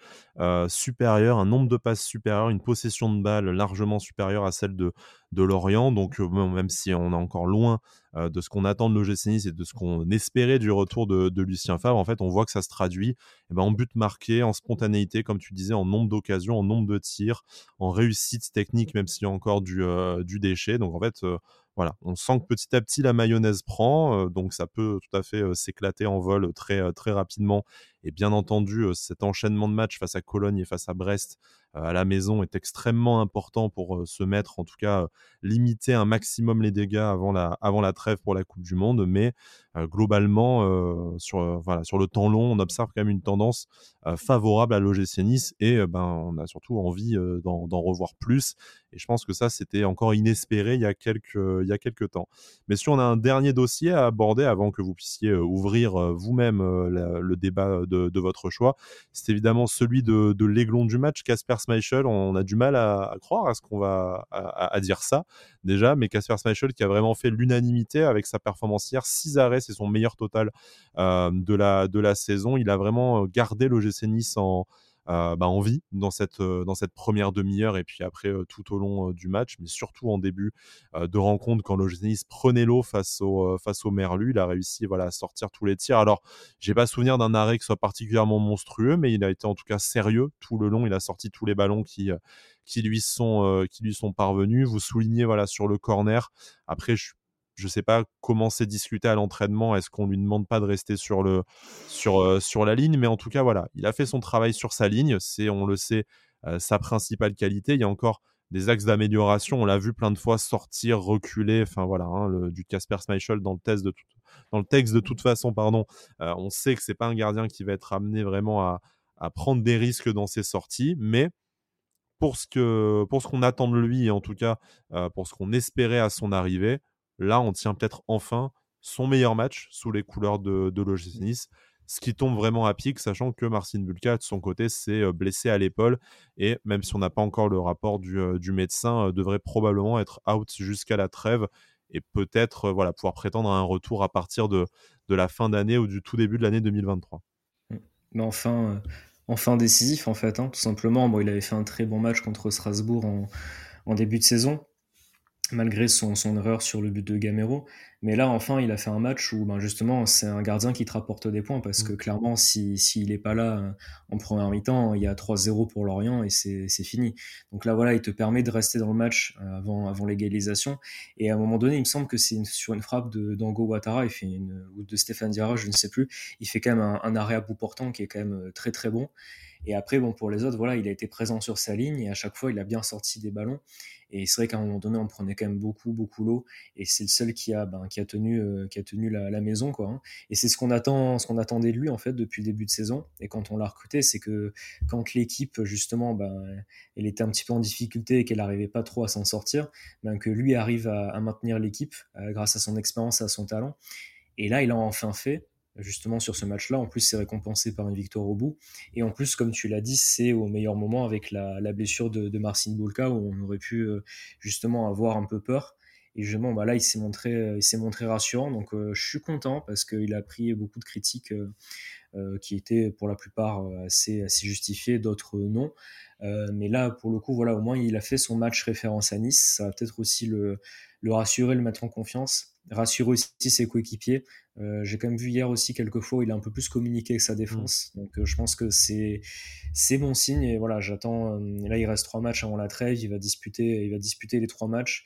supérieur, un nombre de passes supérieur, une possession de balles largement supérieure à celle de Lorient. Donc, même si on est encore loin de ce qu'on attend de l'OGC Nice et de ce qu'on espérait du retour de, Lucien Favre, en fait, on voit que ça se traduit eh ben, en but marqué, en spontanéité, comme tu disais, en nombre d'occasions, en nombre de tirs, en réussite technique, même s'il y a encore du, du déchet. Donc, en fait, voilà, on sent que petit à petit la mayonnaise prend, donc ça peut tout à fait s'éclater en vol très, très rapidement. Et bien entendu, cet enchaînement de matchs face à Cologne et face à Brest à la maison est extrêmement important pour se mettre, en tout cas, limiter un maximum les dégâts avant la, avant la trêve pour la Coupe du Monde. Mais globalement, sur, voilà, sur le temps long, on observe quand même une tendance favorable à l'OGC Nice et ben, on a surtout envie d'en revoir plus. Et je pense que ça, c'était encore inespéré il y, a quelques, il y a quelques temps. Mais si on a un dernier dossier à aborder avant que vous puissiez ouvrir vous-même le débat de, votre choix, c'est évidemment celui de, l'aiglon du match, Casper Schmeichel. On a du mal à, croire à ce qu'on va à, dire ça déjà, mais Casper Schmeichel qui a vraiment fait l'unanimité avec sa performance hier, 6 arrêts, c'est son meilleur total de, la, de la saison. Il a vraiment gardé le GC Nice en bah, envie dans cette, dans cette première demi-heure et puis après tout au long du match, mais surtout en début de rencontre quand l'OGC prenait l'eau face au, Merlu. Il a réussi voilà, à sortir tous les tirs. Alors, j'ai pas souvenir d'un arrêt qui soit particulièrement monstrueux, mais il a été en tout cas sérieux tout le long. Il a sorti tous les ballons qui, lui, sont, parvenus. Vous soulignez voilà, sur le corner. Après, je je sais pas comment c'est discuté à l'entraînement. Est-ce qu'on lui demande pas de rester sur, le, sur, sur la ligne Mais en tout cas, voilà, il a fait son travail sur sa ligne. C'est, on le sait, sa principale qualité. Il y a encore des axes d'amélioration. On l'a vu plein de fois sortir, reculer. Enfin voilà, hein, du Casper Schmeichel dans le test de dans le texte de toute façon, pardon. on sait que c'est pas un gardien qui va être amené vraiment à, à prendre des risques dans ses sorties, mais pour ce que pour ce qu'on attend de lui en tout cas pour ce qu'on espérait à son arrivée, Là, on tient peut-être enfin son meilleur match sous les couleurs de, de ce qui tombe vraiment à pic, sachant que Marcin Bulka, de son côté, s'est euh, blessé à l'épaule. Et même si on n'a pas encore le rapport du, euh, médecin, euh, devrait probablement être out jusqu'à la trêve et peut-être voilà, pouvoir prétendre à un retour à partir de, la fin d'année ou du tout début de l'année 2023. Mais enfin, enfin décisif, en fait, hein, tout simplement. Il avait fait un très bon match contre Strasbourg en début de saison malgré son, son, erreur sur le but de Gamero. Mais là, enfin, il a fait un match où ben justement, c'est un gardien qui te rapporte des points parce que mm. clairement, s'il si, n'est pas là euh, en première mi-temps, il y a 3-0 pour Lorient et c'est fini. Donc là, voilà, il te permet de rester dans le match euh, avant, avant l'égalisation. Et à un moment donné, il me semble que c'est sur une frappe de d'Ango Ouattara il fait une, ou de Stéphane Diarra, je ne sais plus. Il fait quand même un, un arrêt à bout portant qui est quand même euh, très très bon. Et après, bon, pour les autres, voilà, il a été présent sur sa ligne et à chaque fois, il a bien sorti des ballons. Et c'est vrai qu'à un moment donné, on prenait quand même beaucoup, beaucoup l'eau. Et c'est le seul qui a, ben, qui a tenu, euh, qui a tenu la, maison, quoi. Hein. Et c'est ce qu'on attend, ce qu'on attendait de lui en fait depuis le début de saison. Et quand on l'a recruté, c'est que quand l'équipe justement, ben, elle était un petit peu en difficulté et qu'elle n'arrivait pas trop à s'en sortir, ben, que lui arrive à, à maintenir l'équipe euh, grâce à son expérience, à son talent. Et là, il a enfin fait justement sur ce match-là. En plus, c'est récompensé par une victoire au bout. Et en plus, comme tu l'as dit, c'est au meilleur moment avec la, blessure de, de Marcin Bulka où on aurait pu euh, justement avoir un peu peur. Et justement, bah là, il s'est montré, euh, il s'est montré rassurant. Donc, euh, je suis content parce qu'il a pris beaucoup de critiques qui étaient pour la plupart assez, assez justifiées, d'autres non. mais là, pour le coup, voilà, au moins, il a fait son match référence à Nice. Ça va peut-être aussi le, le rassurer, le mettre en confiance rassurer aussi ses coéquipiers. Euh, j'ai quand même vu hier aussi quelques fois il a un peu plus communiqué avec sa défense. Mm. Donc euh, je pense que c'est c'est bon signe et voilà j'attends. Euh, là il reste trois matchs avant la trêve, il va disputer il va disputer les trois matchs,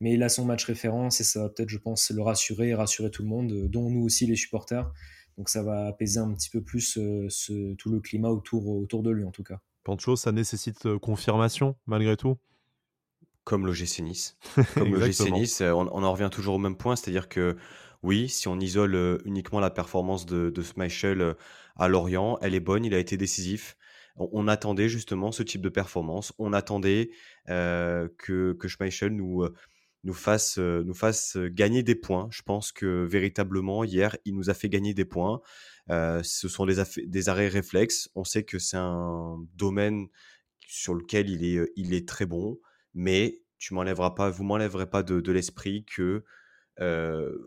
mais il a son match référence et ça va peut-être je pense le rassurer et rassurer tout le monde, dont nous aussi les supporters. Donc ça va apaiser un petit peu plus ce, tout le climat autour autour de lui en tout cas. Pancho, ça nécessite confirmation malgré tout? Comme l'OGC Nice. *laughs* Comme l'OGC Nice, on, on, en revient toujours au même point, c'est-à-dire que oui, si on isole euh, uniquement la performance de, de Schmeichel euh, à Lorient, elle est bonne, il a été décisif. On, attendait justement ce type de performance. On attendait euh, que, que Schmeichel nous, nous, fasse, nous fasse gagner des points. Je pense que véritablement, hier, il nous a fait gagner des points. ce sont des, des arrêts réflexes. On sait que c'est un domaine sur lequel il est, il est très bon mais tu m'enlèveras pas, vous m'enlèverez pas de, l'esprit que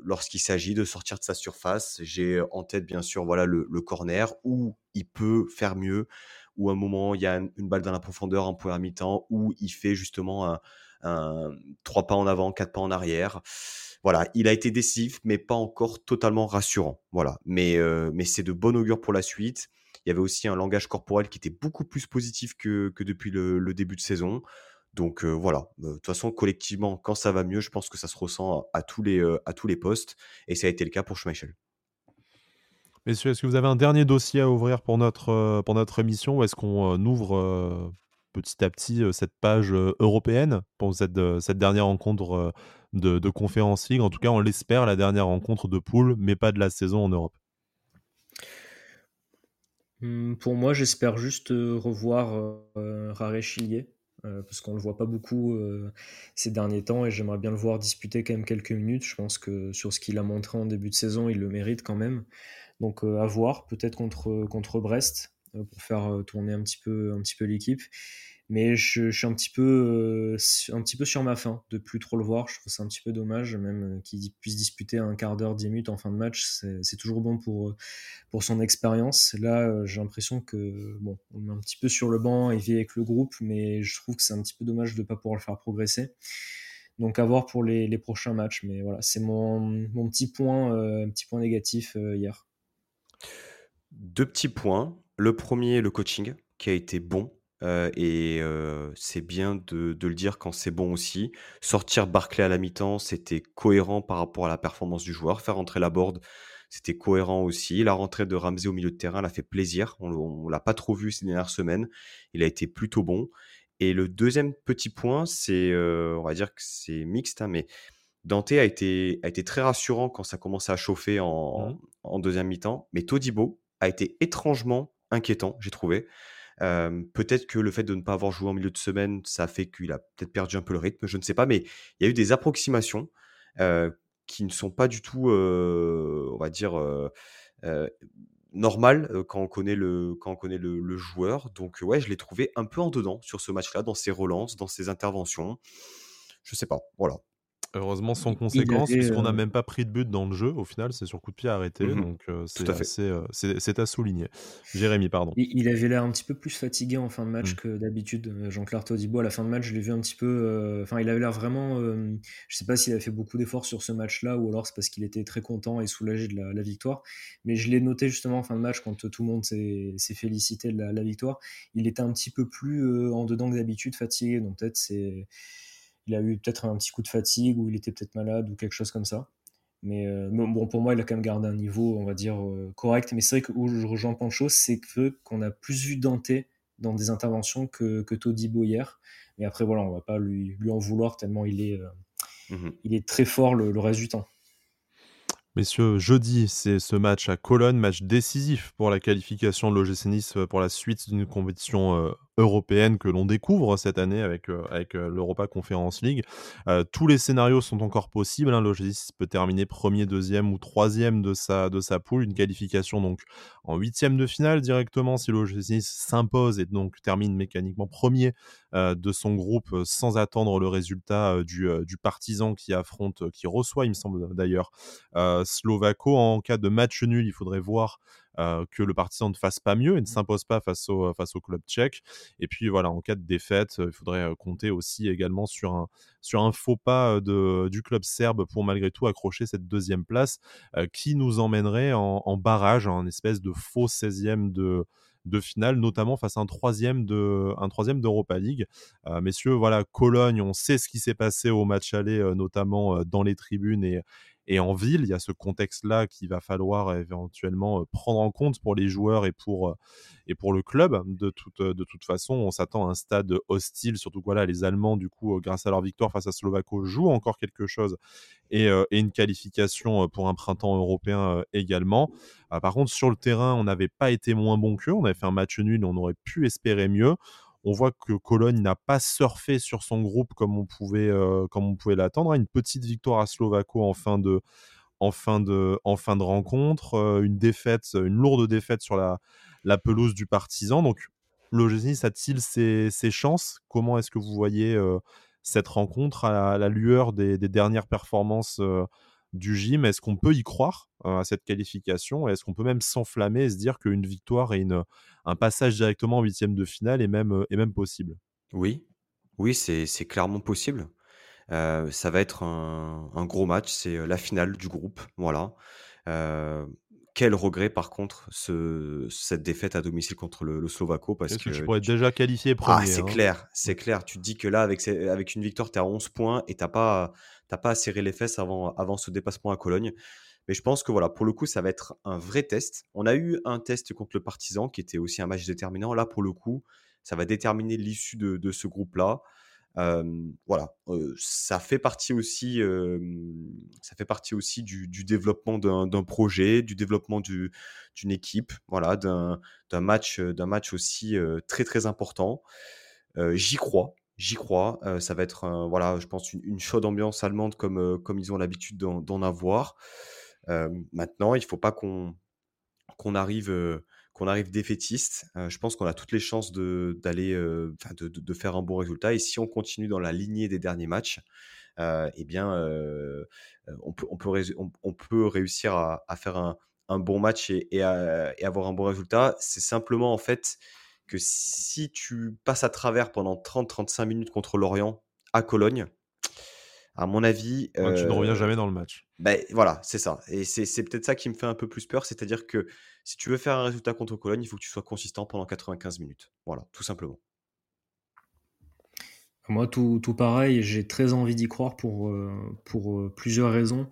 lorsqu'il s'agit de sortir de sa surface, j'ai en tête bien sûr voilà le, corner où il peut faire mieux, où à un moment il y a une balle dans la profondeur en première mi-temps, où il fait justement un, trois pas en avant, quatre pas en arrière. Voilà, il a été décisif, mais pas encore totalement rassurant. Voilà, mais, mais c'est de bon augure pour la suite. Il y avait aussi un langage corporel qui était beaucoup plus positif que, que depuis le début de saison. Donc voilà, de toute façon, collectivement, quand ça va mieux, je pense que ça se ressent à, tous, les, à tous les postes. Et ça a été le cas pour Schmeichel. Messieurs, est-ce que vous avez un dernier dossier à ouvrir pour notre, pour notre émission ou est-ce qu'on ouvre petit à petit cette page européenne pour cette, cette dernière rencontre de, de Conférence League En tout cas, on l'espère, la dernière rencontre de poule, mais pas de la saison en Europe. Mmh, pour moi, j'espère juste revoir euh, parce qu'on le voit pas beaucoup ces derniers temps et j'aimerais bien le voir disputer quand même quelques minutes. Je pense que sur ce qu'il a montré en début de saison, il le mérite quand même. Donc à voir, peut-être contre, contre Brest. Pour faire tourner un petit peu, un petit peu l'équipe. Mais je, suis un petit, peu, un petit peu sur ma faim de plus trop le voir. Je trouve ça un petit peu dommage, même qu'il puisse disputer un quart d'heure, dix minutes en fin de match. C'est toujours bon pour, pour son expérience. Là, j'ai l'impression que bon, on est un petit peu sur le banc et vit avec le groupe, mais je trouve que c'est un petit peu dommage de ne pas pouvoir le faire progresser. Donc à voir pour les, prochains matchs. Mais voilà, c'est mon, mon, petit point, euh, petit point négatif euh, hier. Deux petits points. Le premier, le coaching, qui a été bon. Euh, et c'est bien de, de, le dire quand c'est bon aussi. Sortir Barclay à la mi-temps, c'était cohérent par rapport à la performance du joueur. Faire entrer la board, c'était cohérent aussi. La rentrée de Ramsey au milieu de terrain, l'a fait plaisir. On ne l'a pas trop vu ces dernières semaines. Il a été plutôt bon. Et le deuxième petit point, c'est, euh, on va dire que c'est mixte, hein, mais Dante a été, a été très rassurant quand ça commençait à chauffer en, mmh. en deuxième mi-temps, mais Todibo a été étrangement inquiétant, j'ai trouvé. peut-être que le fait de ne pas avoir joué en milieu de semaine, ça fait qu'il a peut-être perdu un peu le rythme, je ne sais pas, mais il y a eu des approximations qui ne sont pas du tout, on va dire, normal quand on connaît le, quand on connaît le, joueur. Donc ouais, je l'ai trouvé un peu en dedans sur ce match-là, dans ses relances, dans ses interventions. Je sais pas, voilà. Heureusement sans conséquence, puisqu'on n'a même pas pris de but dans le jeu. Au final, c'est sur coup de pied arrêté. Mmh donc c'est à souligner. Jérémy, pardon. Il, avait l'air un petit peu plus fatigué en fin de match mmh. que d'habitude. Jean-Claire Todibo, à la fin de match, je l'ai vu un petit peu. Enfin, il avait l'air vraiment. je sais pas s'il a fait beaucoup d'efforts sur ce match-là ou alors c'est parce qu'il était très content et soulagé de la, victoire. Mais je l'ai noté justement en fin de match quand tout le monde s'est félicité de la, la, victoire. Il était un petit peu plus en dedans que d'habitude, fatigué. Donc peut-être c'est il a eu peut-être un petit coup de fatigue ou il était peut-être malade ou quelque chose comme ça. Mais euh, bon, pour moi, il a quand même gardé un niveau, on va dire, euh, correct. Mais c'est vrai que où je rejoins Pancho, c'est que qu'on a plus vu Dante dans des interventions que, que Todibo hier. Mais après, voilà, on va pas lui, lui en vouloir tellement il est, euh, mmh il est très fort le, le reste du temps. Messieurs, jeudi, c'est ce match à Cologne, match décisif pour la qualification de l'OGC Nice pour la suite d'une compétition européenne que l'on découvre cette année avec, euh, avec euh, l'Europa Conference League. Euh, tous les scénarios sont encore possibles. Hein. L'OGC peut terminer premier, deuxième ou troisième de sa, de sa poule. Une qualification donc en huitième de finale directement si l'OGC s'impose et donc termine mécaniquement premier de son groupe sans attendre le résultat du, du partisan qui affronte, qui reçoit, il me semble d'ailleurs, Slovako. En cas de match nul, il faudrait voir euh, que le partisan ne fasse pas mieux et ne mmh. s'impose pas face au, face au club tchèque. Et puis voilà, en cas de défaite, euh, il faudrait euh, compter aussi également sur un, sur un faux pas de, du club serbe pour malgré tout accrocher cette deuxième place qui nous emmènerait en, barrage, en espèce de faux 16e de, de finale, notamment face à un troisième de un troisième d'Europa League. messieurs, voilà, Cologne, on sait ce qui s'est passé au match aller, notamment dans les tribunes et, et en ville, il y a ce contexte-là qu'il va falloir éventuellement euh, prendre en compte pour les joueurs et pour, euh, et pour le club. De toute, euh, de toute façon, on s'attend à un stade hostile, surtout que voilà, les Allemands, du coup, grâce à leur victoire face à Slovako, jouent encore quelque chose et, une qualification pour un printemps européen également. par contre, sur le terrain, on n'avait pas été moins bon qu'eux. On avait fait un match nul, on aurait pu espérer mieux on voit que Cologne n'a pas surfé sur son groupe comme on pouvait, euh, l'attendre. Une petite victoire à Slovako en fin de, rencontre, euh, une lourde défaite sur la, pelouse du Partisan. Donc, l'OGC a-t-il ses, chances? Comment est-ce que vous voyez euh, cette rencontre à la, lueur des, dernières performances du gym. Est-ce qu'on peut y croire euh, à cette qualification? Est-ce qu'on peut même s'enflammer et se dire qu'une victoire et un passage directement en huitième de finale est même, euh, possible? Oui, oui, c'est clairement possible. Euh, ça va être un, un gros match, c'est la finale du groupe. Voilà. Quel regret par contre ce, cette défaite à domicile contre le, le Slovako parce que, tu pourrais être déjà qualifié premier. Ah, c'est hein. clair, c'est clair. Tu te dis que là avec, avec une victoire, tu es à 11 points et t'as pas t'as pas à serrer les fesses avant, avant ce dépassement à Cologne. Mais je pense que voilà, pour le coup, ça va être un vrai test. On a eu un test contre le Partisan qui était aussi un match déterminant. Là, pour le coup, ça va déterminer l'issue de, ce groupe-là. Voilà, ça fait partie aussi, ça fait partie aussi du, développement d'un projet, du développement d'une équipe, voilà, d'un match, d'un match aussi très très important. J'y crois, J'y crois. ça va être, voilà, je pense, une, chaude ambiance allemande comme, comme ils ont l'habitude d'en avoir. maintenant, il faut pas qu'on qu'on arrive, qu'on arrive défaitiste. je pense qu'on a toutes les chances d'aller, de, de, faire un bon résultat. Et si on continue dans la lignée des derniers matchs, eh bien, on peut, on, peut on, peut réussir à, faire un, un, bon match et, et, avoir un bon résultat. C'est simplement en fait que si tu passes à travers pendant 30-35 minutes contre l'Orient à Cologne, à mon avis. tu ne reviens jamais dans le match. Ben, voilà, c'est ça. Et c'est peut-être ça qui me fait un peu plus peur. C'est-à-dire que si tu veux faire un résultat contre Cologne, il faut que tu sois consistant pendant 95 minutes. Voilà, tout simplement. Moi, tout, tout pareil, j'ai très envie d'y croire pour, pour plusieurs raisons.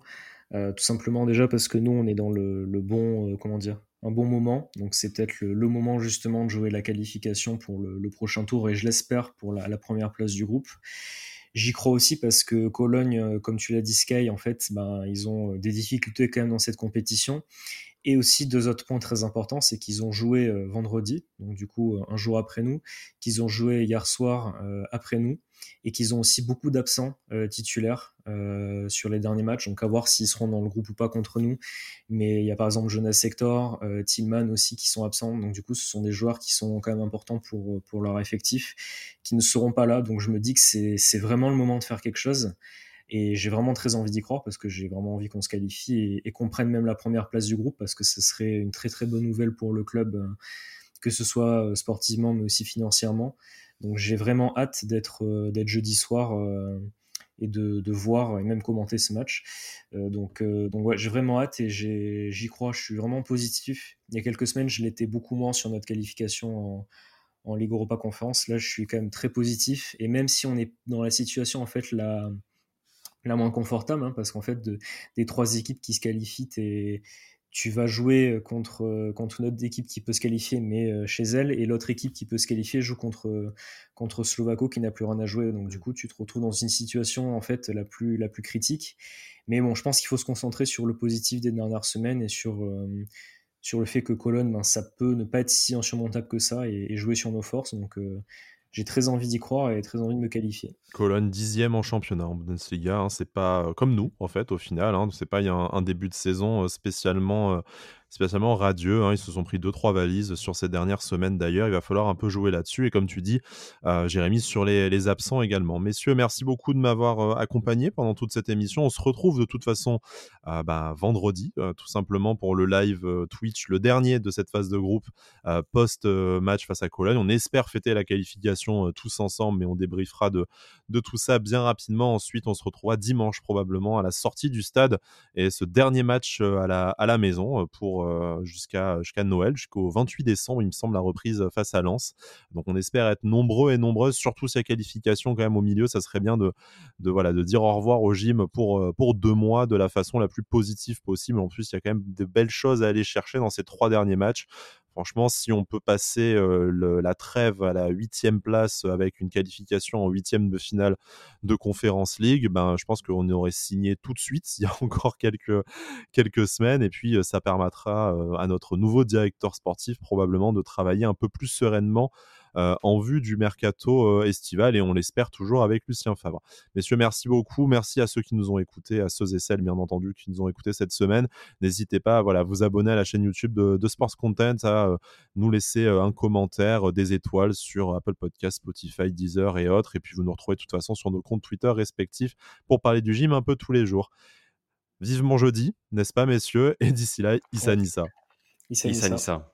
tout simplement déjà parce que nous, on est dans le, le bon, comment dire, un bon moment. Donc c'est peut-être le, moment justement de jouer la qualification pour le, prochain tour et je l'espère pour la, première place du groupe. J'y crois aussi parce que Cologne, euh, comme tu l'as dit Sky, en fait, ben, ils ont euh, des difficultés quand même dans cette compétition. Et aussi deux autres points très importants, c'est qu'ils ont joué euh, vendredi, donc du coup un jour après nous, qu'ils ont joué hier soir après nous, et qu'ils ont aussi beaucoup d'absents euh, titulaires euh, sur les derniers matchs. Donc à voir s'ils seront dans le groupe ou pas contre nous. Mais il y a par exemple Jonas Sector, euh, Tillman aussi qui sont absents. Donc du coup, ce sont des joueurs qui sont quand même importants pour, pour leur effectif, qui ne seront pas là. Donc je me dis que c'est vraiment le moment de faire quelque chose. Et j'ai vraiment très envie d'y croire parce que j'ai vraiment envie qu'on se qualifie et, qu'on prenne même la première place du groupe parce que ce serait une très très bonne nouvelle pour le club, que ce soit sportivement mais aussi financièrement. Donc j'ai vraiment hâte d'être euh, jeudi soir euh, et de, de, voir et même commenter ce match. Euh, donc donc j'ai vraiment hâte et j'y crois. Je suis vraiment positif. Il y a quelques semaines, je l'étais beaucoup moins sur notre qualification en, en Ligue Europa Conférence. Là, je suis quand même très positif. Et même si on est dans la situation en fait la la moins confortable, hein, parce qu'en fait, de, des trois équipes qui se qualifient, tu vas jouer contre, contre une autre équipe qui peut se qualifier, mais chez elle, et l'autre équipe qui peut se qualifier joue contre, contre Slovako qui n'a plus rien à jouer. Donc du coup, tu te retrouves dans une situation en fait la plus, la plus critique. Mais bon, je pense qu'il faut se concentrer sur le positif des dernières semaines et sur, sur le fait que Cologne, ben, ça peut ne pas être si insurmontable que ça et, jouer sur nos forces. Donc j'ai très envie d'y croire et très envie de me qualifier. Cologne dixième en championnat en Bundesliga, hein, c'est pas euh, comme nous en fait au final, hein, c'est pas un, début de saison euh, spécialement euh, spécialement radieux. Hein. Ils se sont pris 2-3 valises sur ces dernières semaines d'ailleurs. Il va falloir un peu jouer là-dessus. Et comme tu dis, euh, Jérémy, sur les, absents également. Messieurs, merci beaucoup de m'avoir euh, accompagné pendant toute cette émission. On se retrouve de toute façon euh, bah, vendredi, tout simplement pour le live Twitch, le dernier de cette phase de groupe post-match face à Cologne. On espère fêter la qualification tous ensemble, mais on débriefera de, de tout ça bien rapidement. Ensuite, on se retrouvera dimanche probablement à la sortie du stade et ce dernier match à la, à la maison pour jusqu'à jusqu'à Noël, jusqu'au 28 décembre, il me semble, la reprise face à Lens. Donc on espère être nombreux et nombreuses, surtout sa qualification quand même au milieu. Ça serait bien de, de, voilà, de dire au revoir au gym pour, pour deux mois de la façon la plus positive possible. En plus, il y a quand même de belles choses à aller chercher dans ces trois derniers matchs. Franchement, si on peut passer la trêve à la huitième place avec une qualification en huitième de finale de Conférence League, ben, je pense qu'on aurait signé tout de suite il y a *laughs* encore quelques, quelques semaines. Et puis, ça permettra à notre nouveau directeur sportif probablement de travailler un peu plus sereinement en vue du mercato euh, estival et on l'espère toujours avec Lucien Favre. Messieurs, merci beaucoup. Merci à ceux qui nous ont écoutés, à ceux et celles, bien entendu, qui nous ont écoutés cette semaine. N'hésitez pas à voilà, vous abonner à la chaîne YouTube de, Sports Content, à euh, nous laisser un commentaire, des étoiles sur Apple Podcast, Spotify, Deezer et autres. Et puis vous nous retrouvez de toute façon sur nos comptes Twitter respectifs pour parler du gym un peu tous les jours. Vivement jeudi, n'est-ce pas, messieurs? Et d'ici là, Issa Nissa. Issa Nissa.